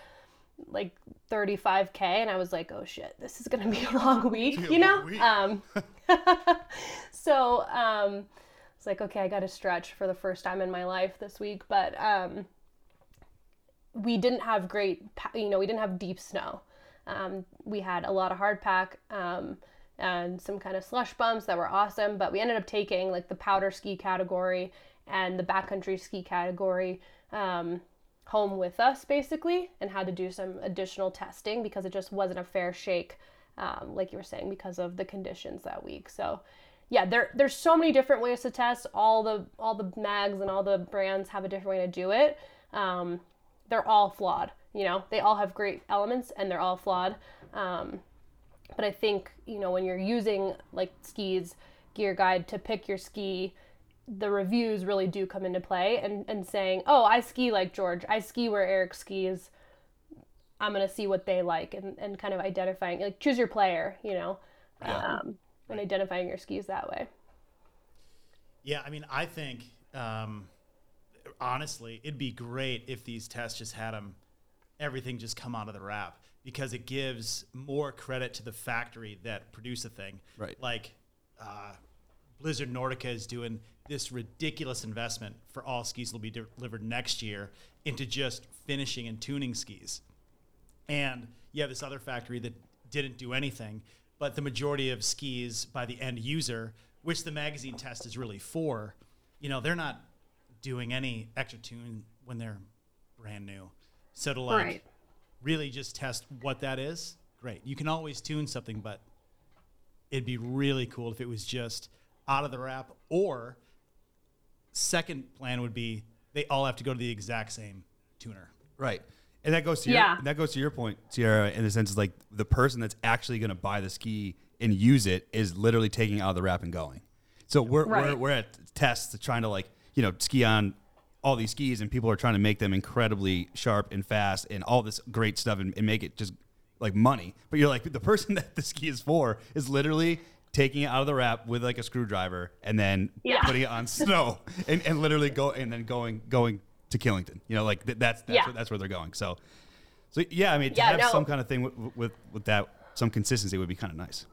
like 35k and i was like oh shit this is gonna be a long week you know? Um so um it's like okay i gotta stretch for the first time in my life this week but um we didn't have great you know we didn't have deep snow. Um, we had a lot of hard pack um, and some kind of slush bumps that were awesome but we ended up taking like the powder ski category and the backcountry ski category um, home with us basically and had to do some additional testing because it just wasn't a fair shake um, like you were saying because of the conditions that week. So yeah there there's so many different ways to test. All the all the mags and all the brands have a different way to do it. Um, they're all flawed you know? They all have great elements and they're all flawed. Um, but i think you know when you're using like skis gear guide to pick your ski the reviews really do come into play and, and saying oh i ski like george. I ski where eric skis. I'm going to see what they like and, and kind of identifying like choose your player you know um, and identifying your skis that way. Yeah, I mean, I think um, honestly, it'd be great if these tests just had them everything just come out of the wrap because it gives more credit to the factory that produce a thing. Right. Like uh, Blizzard Nordica is doing this ridiculous investment for all skis that will be de- delivered next year into just finishing and tuning skis. And you have this other factory that didn't do anything, but the majority of skis by the end user, which the magazine test is really for, you know, they're not doing any extra tune when they're brand new. So to like Right. Really just test what that is, great. You can always tune something, but it'd be really cool if it was just out of the wrap. Or second plan would be they all have to go to the exact same tuner. Right. And that goes to your, Yeah. that goes to your point, Sierra, in the sense of like the person that's actually going to buy the ski and use it is literally taking out of the wrap and going. So we're, we're, we're at tests trying to like, you know, ski on all these skis and people are trying to make them incredibly sharp and fast and all this great stuff and, and make it just like money. But you're like, the person that the ski is for is literally taking it out of the wrap with like a screwdriver and then Yeah. putting it on snow and, and literally go and then going going to Killington. You know, like th- that's that's, Yeah. where, that's where they're going. So, so yeah, I mean, to Yeah, have no. some kind of thing with, with with that, some consistency would be kind of nice.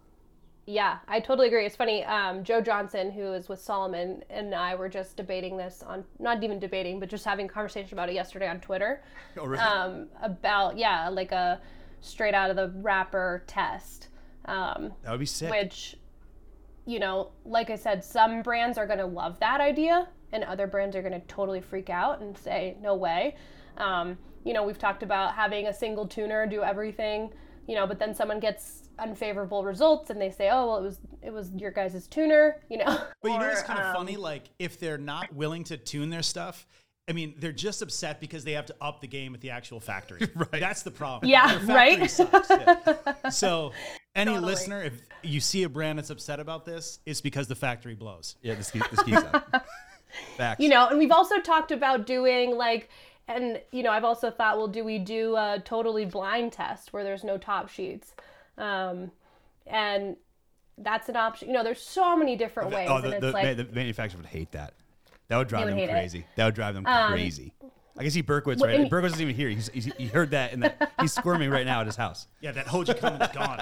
Yeah, I totally agree. It's funny. Um, Joe Johnson, who is with Salomon, and I were just debating this on, not even debating, but just having a conversation about it yesterday on Twitter. Oh, really? Um, about, yeah, like a straight out of the wrapper test. Um, that would be sick. which, you know, like I said, some brands are going to love that idea, and other brands are going to totally freak out and say, no way. Um, you know, we've talked about having a single tuner do everything, you know, but then someone gets unfavorable results and they say, oh, well, it was it was your guys' tuner, you know. But you know it's kind of um, funny? Like if they're not willing to tune their stuff, I mean, they're just upset because they have to up the game at the actual factory. right. That's the problem. Yeah, right? sucks, yeah. So, any Totally. listener, if you see a brand that's upset about this, it's because the factory blows. yeah, the ski, the ski stuff. Facts. you know and we've also talked about doing like and you know i've also thought well do we do a totally blind test where there's no top sheets um, and that's an option you know there's so many different ways oh, and the, it's the, like the manufacturer would hate that. That would drive would them hate it. crazy. That would drive them crazy. I can see Berkowitz right. and- Berkowitz isn't even here. He's, he's, he heard that and that he's squirming right now at his house. Yeah, that Hoji coming is gone.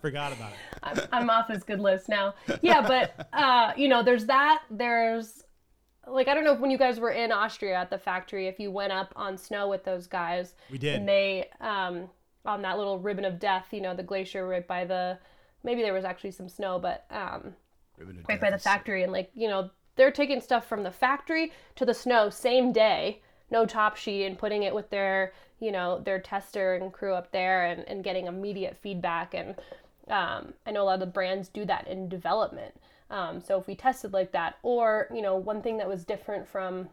Forgot about it. I'm, I'm off his good list now yeah but uh, you know there's that there's like i don't know if when you guys were in austria at the factory if you went up on snow with those guys We did. and they um on that little ribbon of death you know the glacier right by the maybe there was actually some snow but um right by the factory and like you know they're taking stuff from the factory to the snow same day no top sheet and putting it with their you know their tester and crew up there and, and getting immediate feedback and um, i know a lot of the brands do that in development. Um, so if we tested like that or you know one thing that was different from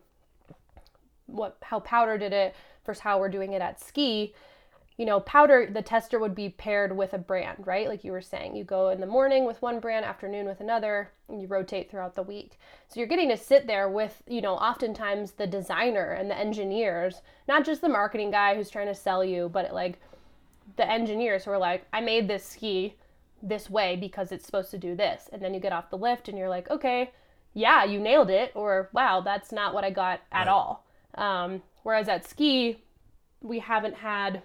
what how powder did it versus how we're doing it at ski you know, powder, the tester would be paired with a brand, right? Like you were saying, you go in the morning with one brand, afternoon with another, and you rotate throughout the week. So you're getting to sit there with, you know, oftentimes the designer and the engineers, not just the marketing guy who's trying to sell you, but like the engineers who are like, I made this ski this way because it's supposed to do this. And then you get off the lift and you're like, okay, yeah, you nailed it. Or wow, that's not what I got at all. Um, whereas at ski, we haven't had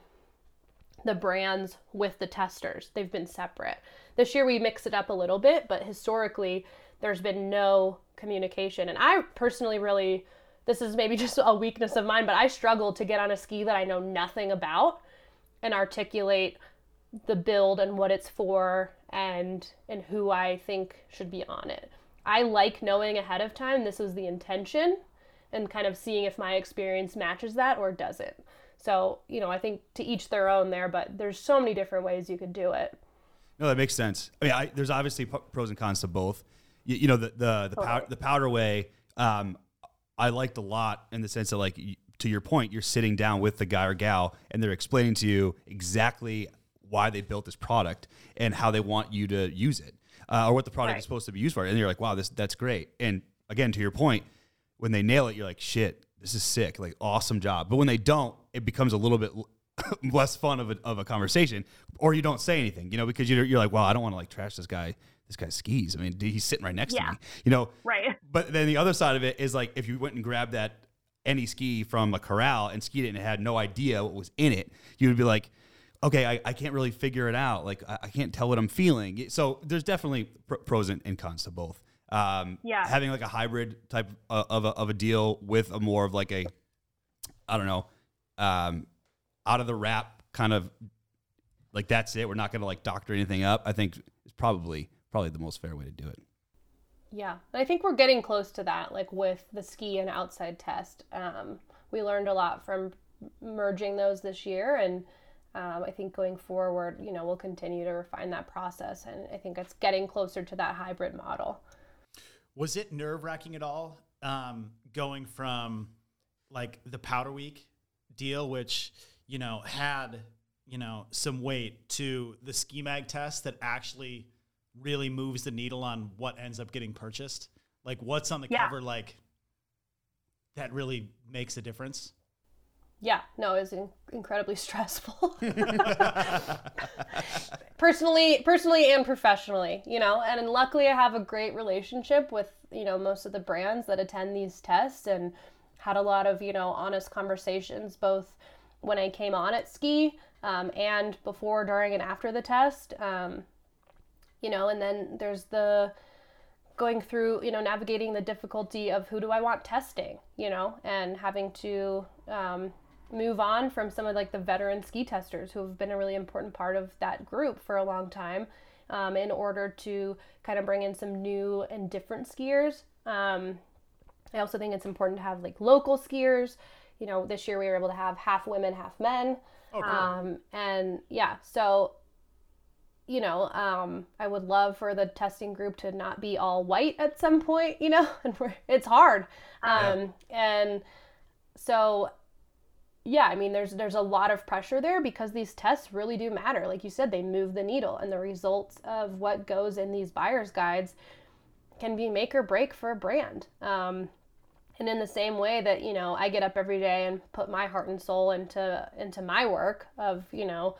the brands with the testers. They've been separate. This year we mix it up a little bit, but historically there's been no communication. And I personally really this is maybe just a weakness of mine, but I struggle to get on a ski that I know nothing about and articulate the build and what it's for and and who I think should be on it. I like knowing ahead of time this is the intention and kind of seeing if my experience matches that or doesn't. So, you know, I think to each their own there, but there's so many different ways you could do it. No, that makes sense. I mean, I, there's obviously pros and cons to both. You, you know, the the the, pow- Totally. the powder way, um, I liked a lot in the sense that, like, to your point, you're sitting down with the guy or gal, and they're explaining to you exactly why they built this product and how they want you to use it, uh, or what the product Right. is supposed to be used for. And you're like, wow, this that's great. And again, to your point, when they nail it, you're like, shit, this is sick, like awesome job. But when they don't, it becomes a little bit less fun of a, of a conversation, or you don't say anything, you know, because you're, you're like, well, I don't want to like trash this guy, this guy skis. I mean, he's sitting right next Yeah. to me. You know, Right. but then the other side of it is like if you went and grabbed that any ski from a corral and skied it and had no idea what was in it, you would be like, okay, I, I can't really figure it out. Like I, I can't tell what I'm feeling. So there's definitely pr- pros and, and cons to both. Um, Yeah. Having like a hybrid type of, of, a, of a deal with a more of like a, I don't know, um, out of the wrap kind of like that's it. We're not going to like doctor anything up. I think is probably probably the most fair way to do it. Yeah, I think we're getting close to that, like with the ski and outside test. Um, we learned a lot from merging those this year, and um, I think going forward, you know, we'll continue to refine that process, and I think it's getting closer to that hybrid model. Was it nerve wracking at all um, going from like the Powder Week deal, which you know had you know some weight, to the ski mag test that actually really moves the needle on what ends up getting purchased? Like what's on the Yeah. cover like that really makes a difference? Yeah, no, it was in- incredibly stressful. personally, personally and professionally, you know, and luckily I have a great relationship with, you know, most of the brands that attend these tests and had a lot of, you know, honest conversations both when I came on at ski um, and before, during, and after the test. Um, you know, and then there's the going through, you know, navigating the difficulty of who do I want testing, you know, and having to um, move on from some of like the veteran ski testers who have been a really important part of that group for a long time um, in order to kind of bring in some new and different skiers. Um, I also think it's important to have like local skiers. You know, this year we were able to have half women, half men. Um, and yeah, so you know, um, I would love for the testing group to not be all white at some point, you know, and it's hard. Um, and so, yeah, I mean, there's there's a lot of pressure there because these tests really do matter. Like you said, they move the needle, and the results of what goes in these buyer's guides can be make or break for a brand. Um, and in the same way that you know, I get up every day and put my heart and soul into into my work of you know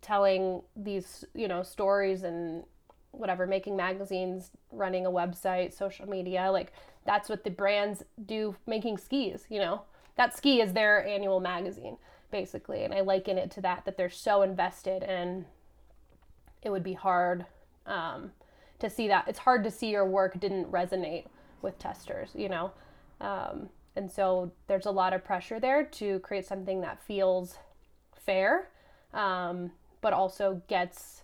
telling these you know stories and whatever making magazines running a website social media like that's what the brands do making skis you know? That ski is their annual magazine basically and i liken it to that that they're so invested and it would be hard um, to see that. It's hard to see your work didn't resonate with testers you know? Um, and so there's a lot of pressure there to create something that feels fair um, but also gets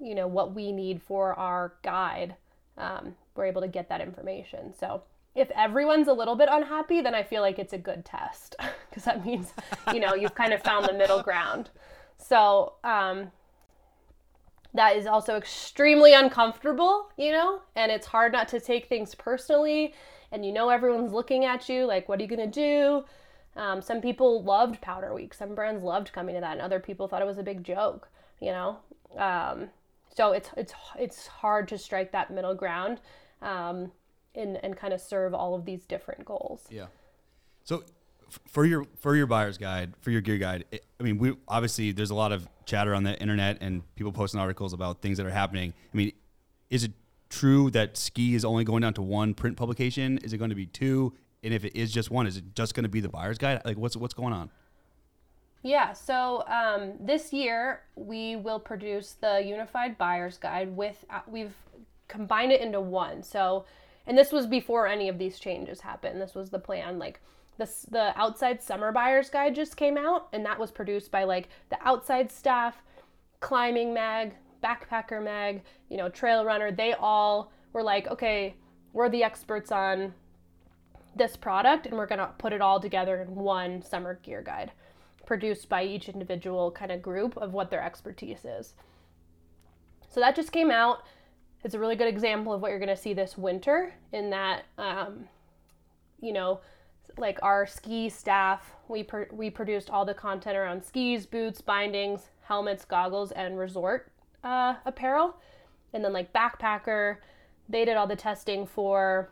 you know what we need for our guide. Um, we're able to get that information. So if everyone's a little bit unhappy then i feel like it's a good test because that means you know you've kind of found the middle ground. So um, that is also extremely uncomfortable you know and it's hard not to take things personally and you know everyone's looking at you like what are you to do um, some people loved Powder Week. Some brands loved coming to that, and other people thought it was a big joke. You know, um, so it's it's it's hard to strike that middle ground, um, and and kind of serve all of these different goals. Yeah. So for your for your buyer's guide, for your gear guide, it, I mean, we obviously there's a lot of chatter on the internet and people posting articles about things that are happening. I mean, is it true that ski is only going down to one print publication? Is it going to be two? And if it is just one, is it just going to be the buyer's guide? Like, what's what's going on? Yeah, so um, this year we will produce the Unified Buyer's Guide with, uh, we've combined it into one. So, and this was before any of these changes happened. This was the plan. Like, this, the Outside Summer Buyer's Guide just came out, and that was produced by like the outside staff, Climbing Mag, Backpacker Mag, you know, Trail Runner. They all were like, okay, we're the experts on this product, and we're gonna put it all together in one summer gear guide produced by each individual kind of group of what their expertise is. So that just came out. It's a really good example of what you're going to see this winter in that, um, you know, like our ski staff, we, pr- we produced all the content around skis, boots, bindings, helmets, goggles, and resort uh, apparel. And then like backpacker, they did all the testing for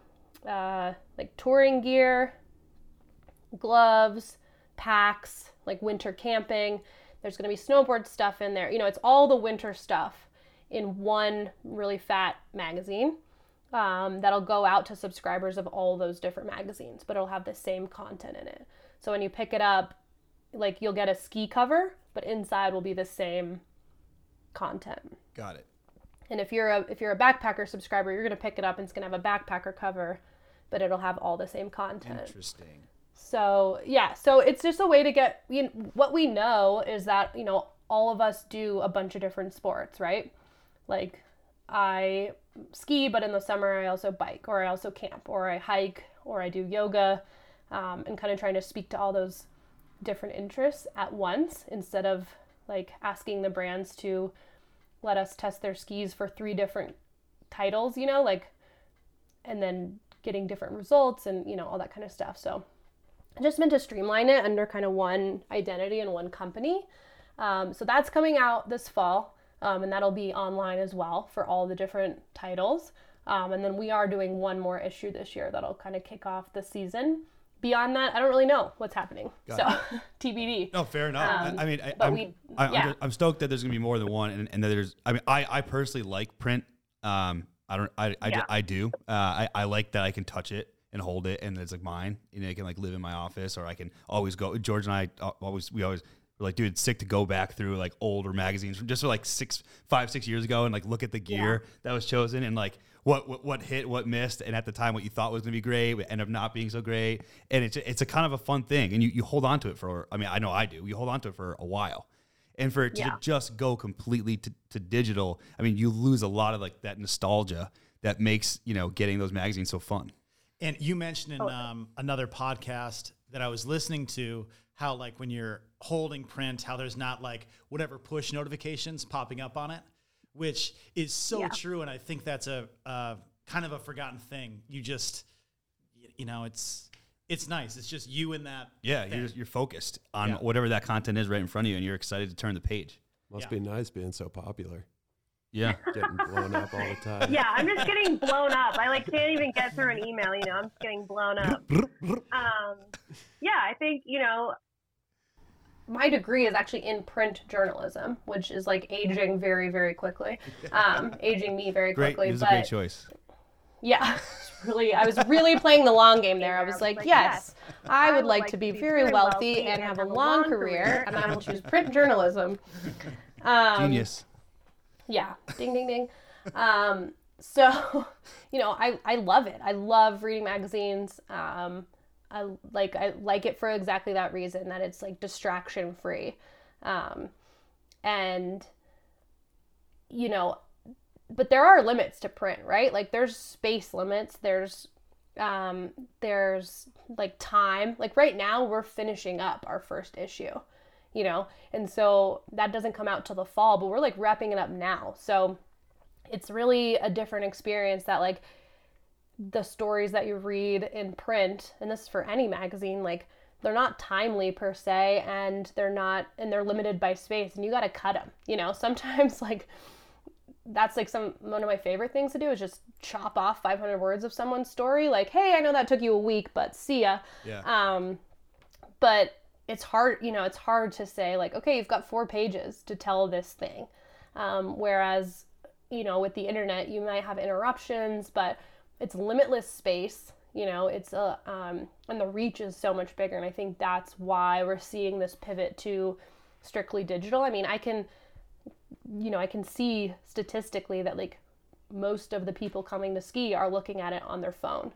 uh, like touring gear, gloves, packs, like winter camping. There's going to be snowboard stuff in there. You know, it's all the winter stuff. in one really fat magazine um, that'll go out to subscribers of all those different magazines, but it'll have the same content in it. So when you pick it up, like you'll get a ski cover, but inside will be the same content. Got it. And if you're a if you're a backpacker subscriber, you're gonna pick it up and it's gonna have a backpacker cover, but it'll have all the same content. Interesting. So yeah, so it's just a way to get you know, what we know is that you know all of us do a bunch of different sports, right? Like I ski, but in the summer I also bike, or I also camp, or I hike, or I do yoga, um, and kind of trying to speak to all those different interests at once instead of like asking the brands to let us test their skis for three different titles, you know, like, and then getting different results and you know all that kind of stuff. So I just meant to streamline it under kind of one identity and one company. Um, so that's coming out this fall, um, and that'll be online as well for all the different titles. Um, and then we are doing one more issue this year that'll kind of kick off the season. Beyond that, I don't really know what's happening. Got so TBD. No, fair enough. Um, I, I mean, I, I'm, we- I, I'm, yeah. I'm stoked that there's gonna be more than one, and, and that there's. I mean, I, I personally like print. Um, I don't. I, I, Yeah. I do. Uh, I, I like that I can touch it and hold it, and it's like mine. You know, I can like live in my office, or I can always go. George and I uh, always we always were like, dude, it's sick to go back through like older magazines from just for like six, five, six years ago, and like look at the gear that was chosen, and like what, what what hit, what missed, and at the time what you thought was gonna be great, would end up not being so great, and it's it's a kind of a fun thing, and you, you hold on to it for. I mean, I know I do. You hold on to it for a while. And for it to Yeah. just go completely to, to digital, I mean, you lose a lot of like that nostalgia that makes you know getting those magazines so fun. And you mentioned in um, another podcast that I was listening to how, like, when you're holding print, how there's not like whatever push notifications popping up on it, which is so Yeah. true. And I think that's a, uh kind of a forgotten thing. You just, you know, it's it's nice. It's just you and that. Yeah, thing. you're you're focused on Yeah. whatever that content is right in front of you, and you're excited to turn the page. Must Yeah. be nice being so popular, Yeah, getting blown up all the time. Yeah, I'm just getting blown up. I like can't even get through an email. You know, I'm just getting blown up. Um, yeah, I think you know. My degree is actually in print journalism, which is like aging very, very quickly. Um, aging me very great. quickly. This is a but great choice. yeah, really, I was really playing the long game there. I I was was like, like, yes, I would like to be very wealthy and have a long career, career. and I will choose print journalism. Um, Genius. yeah ding ding ding um so you know i i love it i love reading magazines um i like i like it for exactly that reason that it's like distraction free um and you know but there are limits to print right? Like there's space limits. There's um there's like time. Like right now we're finishing up our first issue you know? And so that doesn't come out till the fall but we're like wrapping it up now. So it's really a different experience that like the stories that you read in print and this is for any magazine like they're not timely per se and they're not and they're limited by space and you got to cut them you know? Sometimes like that's like some one of my favorite things to do is just chop off 500 words of someone's story like hey i know that took you a week but see ya. Yeah. um but it's hard you know it's hard to say like okay you've got four pages to tell this thing. Um, whereas you know with the internet you might have interruptions but it's limitless space you know it's a um, and the reach is so much bigger and i think that's why we're seeing this pivot to strictly digital. I mean i can you know i can see statistically that like most of the people coming to ski are looking at it on their phone.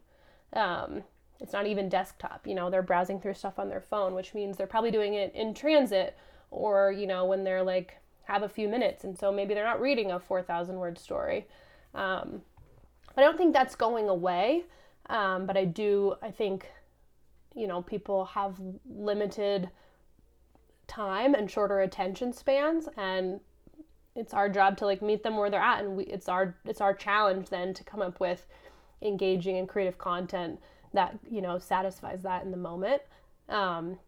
Um, it's not even desktop you know they're browsing through stuff on their phone which means they're probably doing it in transit or you know when they're like have a few minutes and so maybe they're not reading a 4000 word story. Um, but i don't think that's going away. Um, but i do i think you know people have limited time and shorter attention spans and it's our job to like meet them where they're at and we, it's our it's our challenge then to come up with engaging and creative content that you know satisfies that in the moment. Um,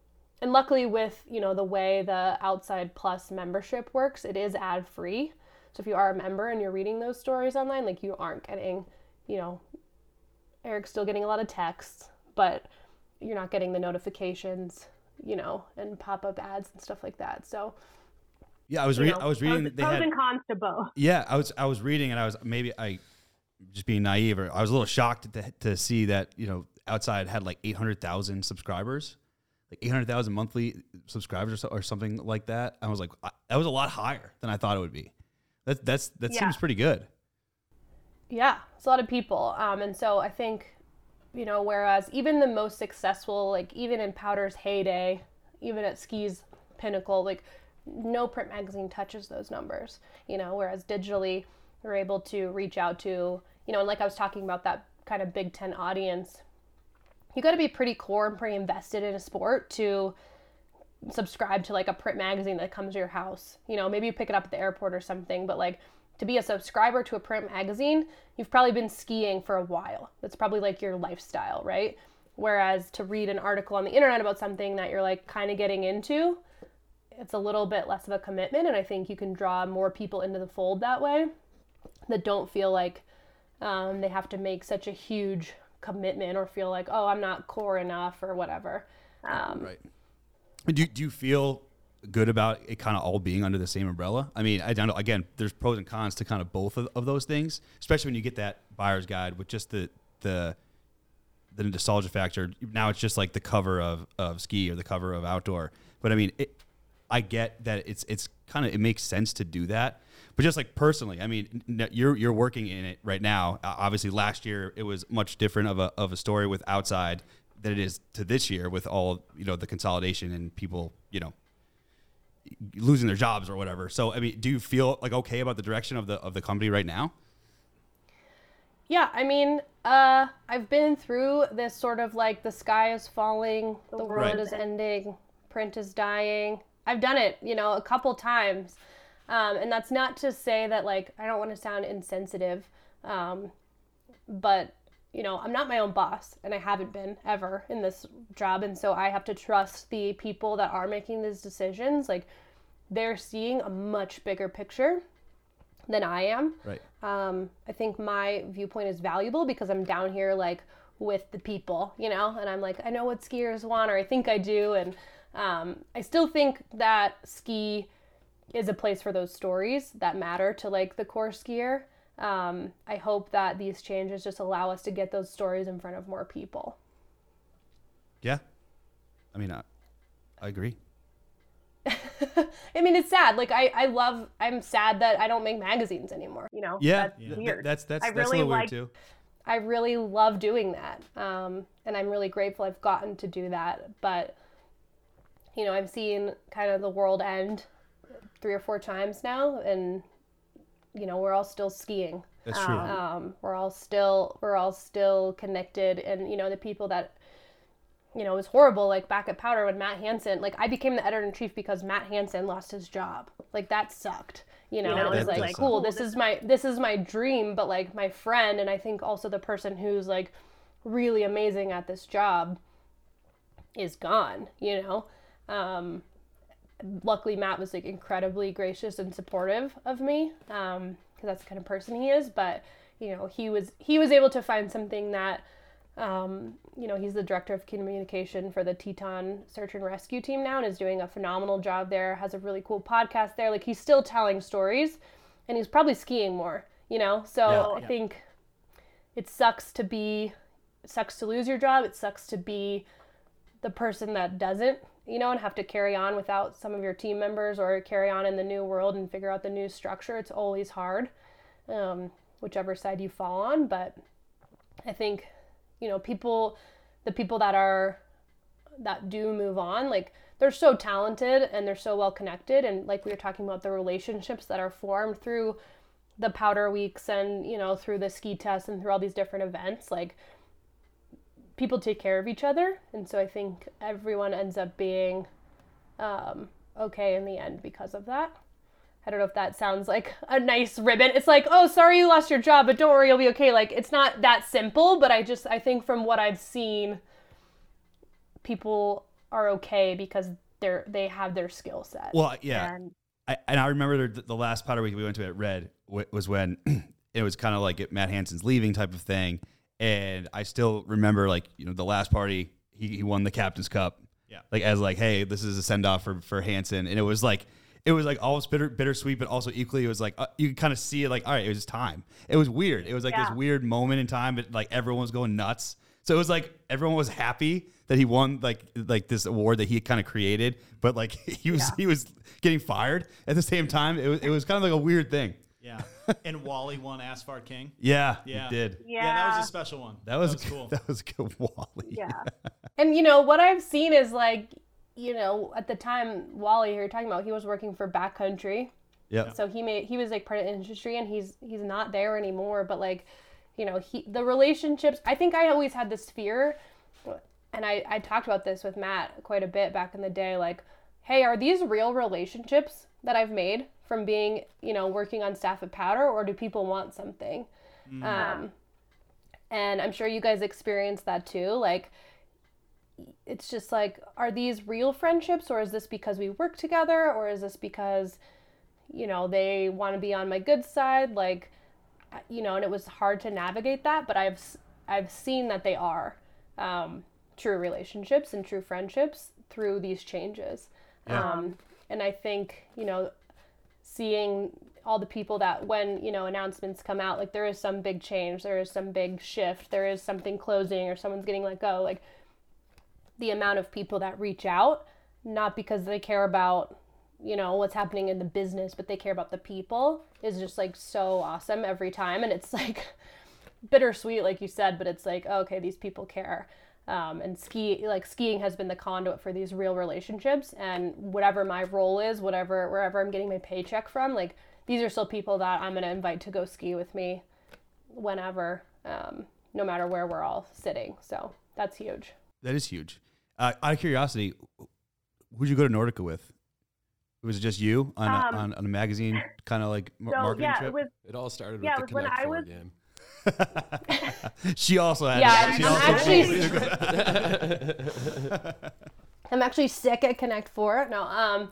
and luckily with you know the way the outside plus membership works it is ad free so if you are a member and you're reading those stories online like you aren't getting you know eric's still getting a lot of texts but you're not getting the notifications you know and pop-up ads and stuff like that so Yeah, I was reading. know, I was reading. Pros, they pros had and cons to both. Yeah, I was I was reading and I was maybe I just being naive or I was a little shocked to to see that you know outside had like eight hundred thousand subscribers, like eight hundred thousand monthly subscribers or, so, or something like that. I was like I, that was a lot higher than I thought it would be. That that's that Yeah. seems pretty good. Yeah, it's a lot of people. Um, and so I think, you know, whereas even the most successful, like even in Powder's heyday, even at Ski's pinnacle, like no print magazine touches those numbers, you know, whereas digitally you're able to reach out to, you know, and like I was talking about that kind of Big Ten audience, you got to be pretty core and pretty invested in a sport to subscribe to like a print magazine that comes to your house. You know, maybe you pick it up at the airport or something, but like to be a subscriber to a print magazine, you've probably been skiing for a while. That's probably like your lifestyle, right? Whereas to read an article on the internet about something that you're like kind of getting into, it's a little bit less of a commitment. And I think you can draw more people into the fold that way that don't feel like um, they have to make such a huge commitment or feel like, oh, I'm not core enough or whatever. Um, Right. Do do you feel good about it kind of all being under the same umbrella? I mean, I don't know. Again, there's pros and cons to kind of both of, of those things, especially when you get that buyer's guide with just the the the nostalgia factor. Now it's just like the cover of, of ski or the cover of outdoor. But I mean, it, I get that it's it's kind of it makes sense to do that. But just like personally, I mean, you're you're working in it right now. Obviously, last year it was much different of a of a story with outside than it is to this year with all you know the consolidation and people you know losing their jobs or whatever. So I mean, do you feel like okay about the direction of the of the company right now? Yeah, I mean, uh, I've been through this sort of like the sky is falling, the world Right. is ending, print is dying. I've done it, you know, a couple times. Um, and that's not to say that like I don't want to sound insensitive, um, but you know, I'm not my own boss and I haven't been ever in this job. And so I have to trust the people that are making these decisions. Like they're seeing a much bigger picture than I am. Right. Um, I think my viewpoint is valuable because I'm down here like with the people, you know, and I'm like, I know what skiers want, or I think I do. And um, I still think that ski is a place for those stories that matter to like the core skier. Um, I hope that these changes just allow us to get those stories in front of more people. Yeah. I mean, I, I agree. I mean, it's sad. Like, I, I love, I'm sad that I don't make magazines anymore. You know, Yeah, that's th- weird. that's that's I that's a really little weird too. I really love doing that. Um, and I'm really grateful I've gotten to do that. But, you know, I've seen kind of the world end three or four times now. And, you know, we're all still skiing. That's true. Um, we're all still, we're all still connected. And, you know, the people that, you know, it was horrible. Like back at Powder when Matt Hansen, like I became the editor in chief because Matt Hansen lost his job. Like that sucked. You know, Yeah, it was that like, does cool, this is my this is my dream, but like my friend and I think also the person who's like really amazing at this job is gone, you know. Um luckily Matt was like incredibly gracious and supportive of me um because that's the kind of person he is, but you know, he was he was able to find something that um, you know, he's the director of communication for the Teton Search and Rescue team now and is doing a phenomenal job there, has a really cool podcast there. Like he's still telling stories and he's probably skiing more, you know? So Yeah. I think it sucks to be it sucks to lose your job. It sucks to be the person that doesn't, you know, and have to carry on without some of your team members or carry on in the new world and figure out the new structure. It's always hard, um, whichever side you fall on. But I think, you know, people, the people that are, that do move on, like they're so talented and they're so well connected. And like we were talking about, the relationships that are formed through the powder weeks and, you know, through the ski tests and through all these different events, like, people take care of each other and so i think everyone ends up being um, okay in the end because of that. I don't know if that sounds like a nice ribbon. It's like oh sorry you lost your job but don't worry you'll be okay. Like it's not that simple but i just i think from what i've seen people are okay because they're they have their skill set. Well, yeah, And I, and I remember the, the last powder week we went to at Red was when it was kind of like Matt Hansen's leaving type of thing, and I still remember like you know the last party he, he won the captain's cup, Yeah. like as like hey this is a send off for for Hansen, and it was like it was like almost bitter, bittersweet, but also equally, it was like uh, you could kind of see it. Like, all right, it was time. It was weird. It was like Yeah. this weird moment in time, but like everyone was going nuts. So it was like everyone was happy that he won like like this award that he kind of created, but like he was he was getting fired at the same time. It was it was kind of like a weird thing. Yeah. And Wally won Asphalt King. Yeah, Yeah. it did. Yeah, that was a special one. That was, cool. That was good, Wally. Yeah. And you know what I've seen is like, you know, at the time Wally you're talking about, he was working for Backcountry, Yeah. so he made he was like part of the industry, and he's he's not there anymore. But like, you know, he the relationships. I think I always had this fear, and I I talked about this with Matt quite a bit back in the day. Like, hey, are these real relationships that I've made from being you know working on staff at Powder, or do people want something? Um, and I'm sure you guys experienced that too. Like, it's just like, are these real friendships, or is this because we work together, or is this because, you know, they want to be on my good side? Like, you know, and it was hard to navigate that, but I've I've seen that they are um, true relationships and true friendships through these changes. Um, and I think you know, seeing all the people that when you know announcements come out like there is some big change there is some big shift there is something closing or someone's getting let go like the amount of people that reach out not because they care about you know what's happening in the business but they care about the people is just like so awesome every time. And it's like bittersweet like you said but it's like okay these people care um, and ski like skiing has been the conduit for these real relationships and whatever my role is whatever wherever i'm getting my paycheck from like these are still people that i'm going to invite to go ski with me whenever um, no matter where we're all sitting so that's huge That is huge. Uh, out of curiosity, who'd you go to Nordica with? Was it just you on, Um, a, on, on a magazine kind of like mar- So marketing yeah, trip? it was It all started Yeah, with it the was when Connect I Four was- game. she also had. Yeah, she I'm also actually- I'm actually sick at Connect Four. No, um,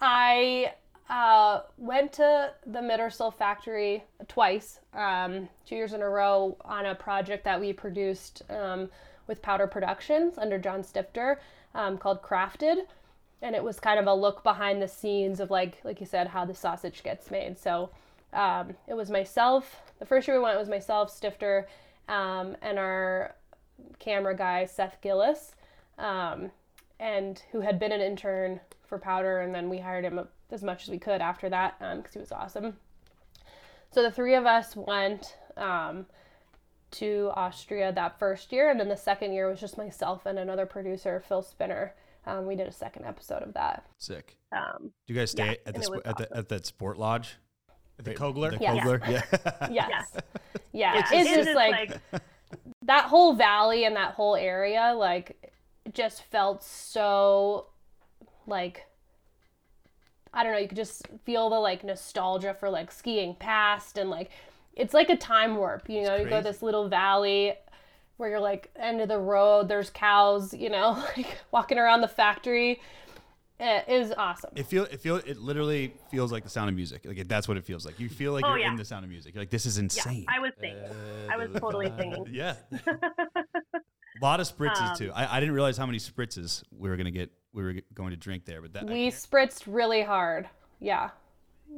I uh, went to the Mittersill factory twice, um, two years in a row, on a project that we produced um, with Powder Productions under John Stifter um, called Crafted, and it was kind of a look behind the scenes of like, like you said, how the sausage gets made. So um, it was myself. The first year we went, was myself, Stifter, um, and our camera guy Seth Gillis, um, and who had been an intern for Powder, and then we hired him as much as we could after that because he was awesome. So the three of us went um, to Austria that first year, and then the second year was just myself and another producer, Phil Spinner. Um, we did a second episode of that. Sick. um, Do you guys stay Yeah, at, the, sp- at, the, at that sport lodge? The Kogler. The Yeah. Kogler? Yeah. Yes. Yeah. yeah, It's, it is just like, that whole valley and that whole area, like, just felt so, like, I don't know, you could just feel the, like, nostalgia for, like, skiing past and, like, it's like a time warp, you know? You go crazy. this little valley where you're, like, end of the road, there's cows, you know, like, walking around the factory. It is awesome. It feel it feel it literally feels like the sound of music. Like that's what it feels like. You feel like Oh, you're yeah. in the sound of music. You're like this is yeah, insane. I was singing. I was totally singing. yeah. A lot of spritzes Um, too. I, I didn't realize how many spritzes we were gonna get. We were going to drink there, but that we spritzed really hard. Yeah.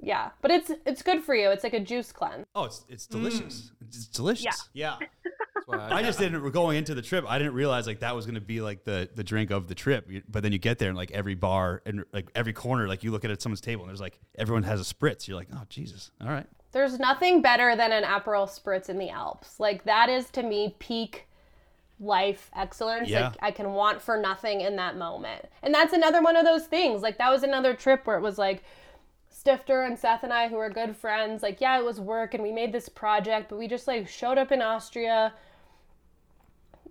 Yeah. But it's it's good for you. It's like a juice cleanse. oh, it's it's delicious. It's delicious. Yeah. Why I just didn't. Going into the trip. I didn't realize like that was going to be like the the drink of the trip. You- But then you get there and like every bar and like every corner, like you look at someone's table and there's like everyone has a spritz. You're like, oh Jesus, all right. There's nothing better than an Aperol spritz in the Alps. Like that is to me peak life excellence. Yeah. Like I can want for nothing in that moment. And that's another one of those things. Like that was another trip where it was like Stifter and Seth and I who are good friends, like yeah, it was work and we made this project, but we just like showed up in Austria,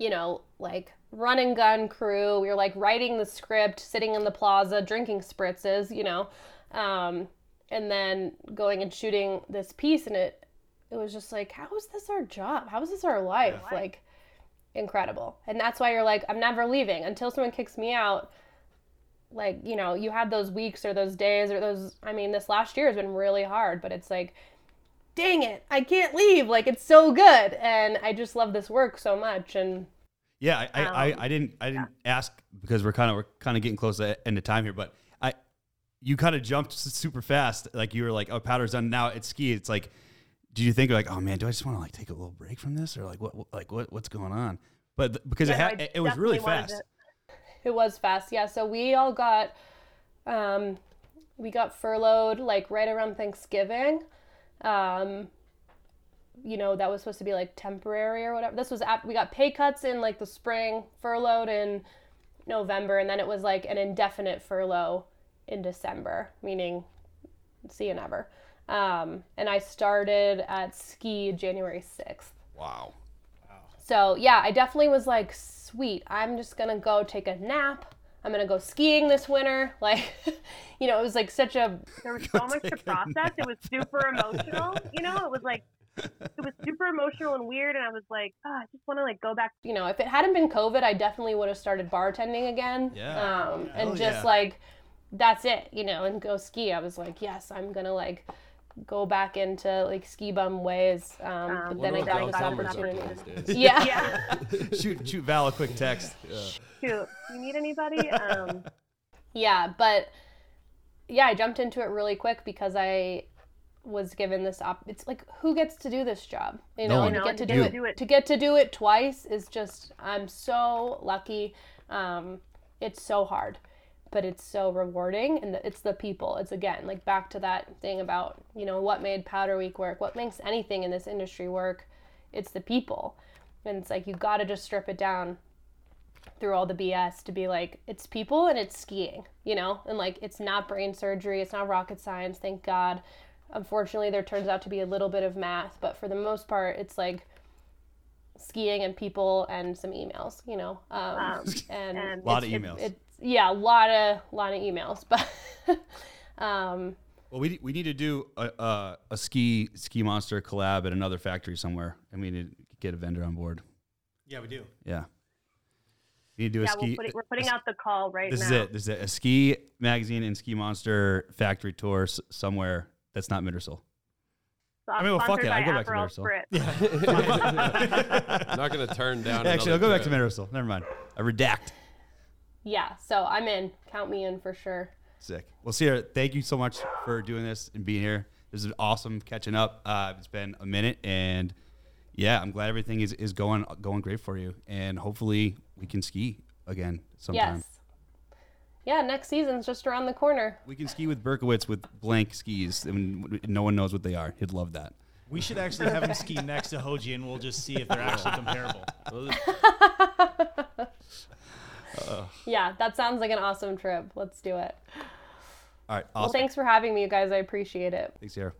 you know, like run and gun crew. We were like writing the script, sitting in the plaza, drinking spritzes, you know. Um, and then going and shooting this piece and it it was just like, how is this our job? How is this our life? Like incredible. And that's why you're like, I'm never leaving until someone kicks me out. Like, you know, you had those weeks or those days or those I mean, this last year has been really hard, but it's like dang it, I can't leave. Like it's so good and I just love this work so much and Yeah, I, I, Um, I, I didn't I didn't ask because we're kind of we're kind of getting close to the end of time here, but I you kind of jumped super fast. Like you were like, oh, powder's done. Now it's ski. It's like, do you think like, oh man, do I just want to like take a little break from this, or like what, like what, what's going on? But th- because Yeah, it, ha- it was really fast. to- It was fast, yeah. So we all got, um, we got furloughed like right around Thanksgiving. Um, you know that was supposed to be like temporary or whatever. This was ap- we got pay cuts in like the spring, furloughed in November, and then it was like an indefinite furlough in December, meaning see you never. Um, and I started at ski January sixth. Wow. Wow. So yeah, I definitely was like, sweet, I'm just gonna go take a nap. I'm gonna go skiing this winter. Like, you know, it was like such a There was so much to process. It was super emotional. You know, it was like it was super emotional and weird. And I was like, oh, I just want to like go back. you know, if it hadn't been COVID, I definitely would have started bartending again. Yeah. Um, and Hell just yeah. like, that's it, you know, and go ski. I was like, yes, I'm gonna like go back into like ski bum ways. Um, but then I got what this Val opportunity. Kilmer's up to these days. Yeah. Yeah, shoot, shoot Val a quick text. Shoot. You need anybody? Um, Yeah, but yeah, I jumped into it really quick because I was given this op. It's like who gets to do this job, you know, one. and to No, get to and do it, do it. to get to do it twice is just I'm so lucky. Um, it's so hard, but it's so rewarding, and it's the people. It's again like back to that thing about you know what made Powder Week work, what makes anything in this industry work. It's the people, and it's like you got to just strip it down through all the BS to be like, it's people and it's skiing, you know? And like, it's not brain surgery, it's not rocket science, thank God. Unfortunately, there turns out to be a little bit of math, but for the most part, it's like skiing and people and some emails, you know? Um, Um, and and- Lot of it's- emails. It's, yeah, a lot of, lot of emails, but, um, Well, we we need to do a, a a ski ski monster collab at another factory somewhere, and we need to get a vendor on board. Yeah, we do. Yeah. We need to do a yeah, ski. we'll put it, we're putting out the call right this now. is it. This is it. A ski magazine and ski monster factory tour s- somewhere that's not Mittersill. So I mean, well, fuck sponsored it, I'd by go back to Aperol Spritz. Spritz. I'm not going to turn down. Actually, I'll go another back to trip. Mittersill. Never mind. I redact. yeah, so I'm in. Count me in for sure. Sick. Well, Sierra, thank you so much for doing this and being here. This is awesome catching up. Uh, it's been a minute, and yeah, I'm glad everything is, is going going great for you. And hopefully, we can ski again sometime. Yes. Yeah, next season's just around the corner. We can ski with Berkowitz with blank skis, and no one knows what they are. He'd love that. We should actually have him ski next to Hoji, and we'll just see if they're actually comparable. Yeah, that sounds like an awesome trip. Let's do it. All right, Well, thanks for having me, you guys. I appreciate it. Thanks, Sierra.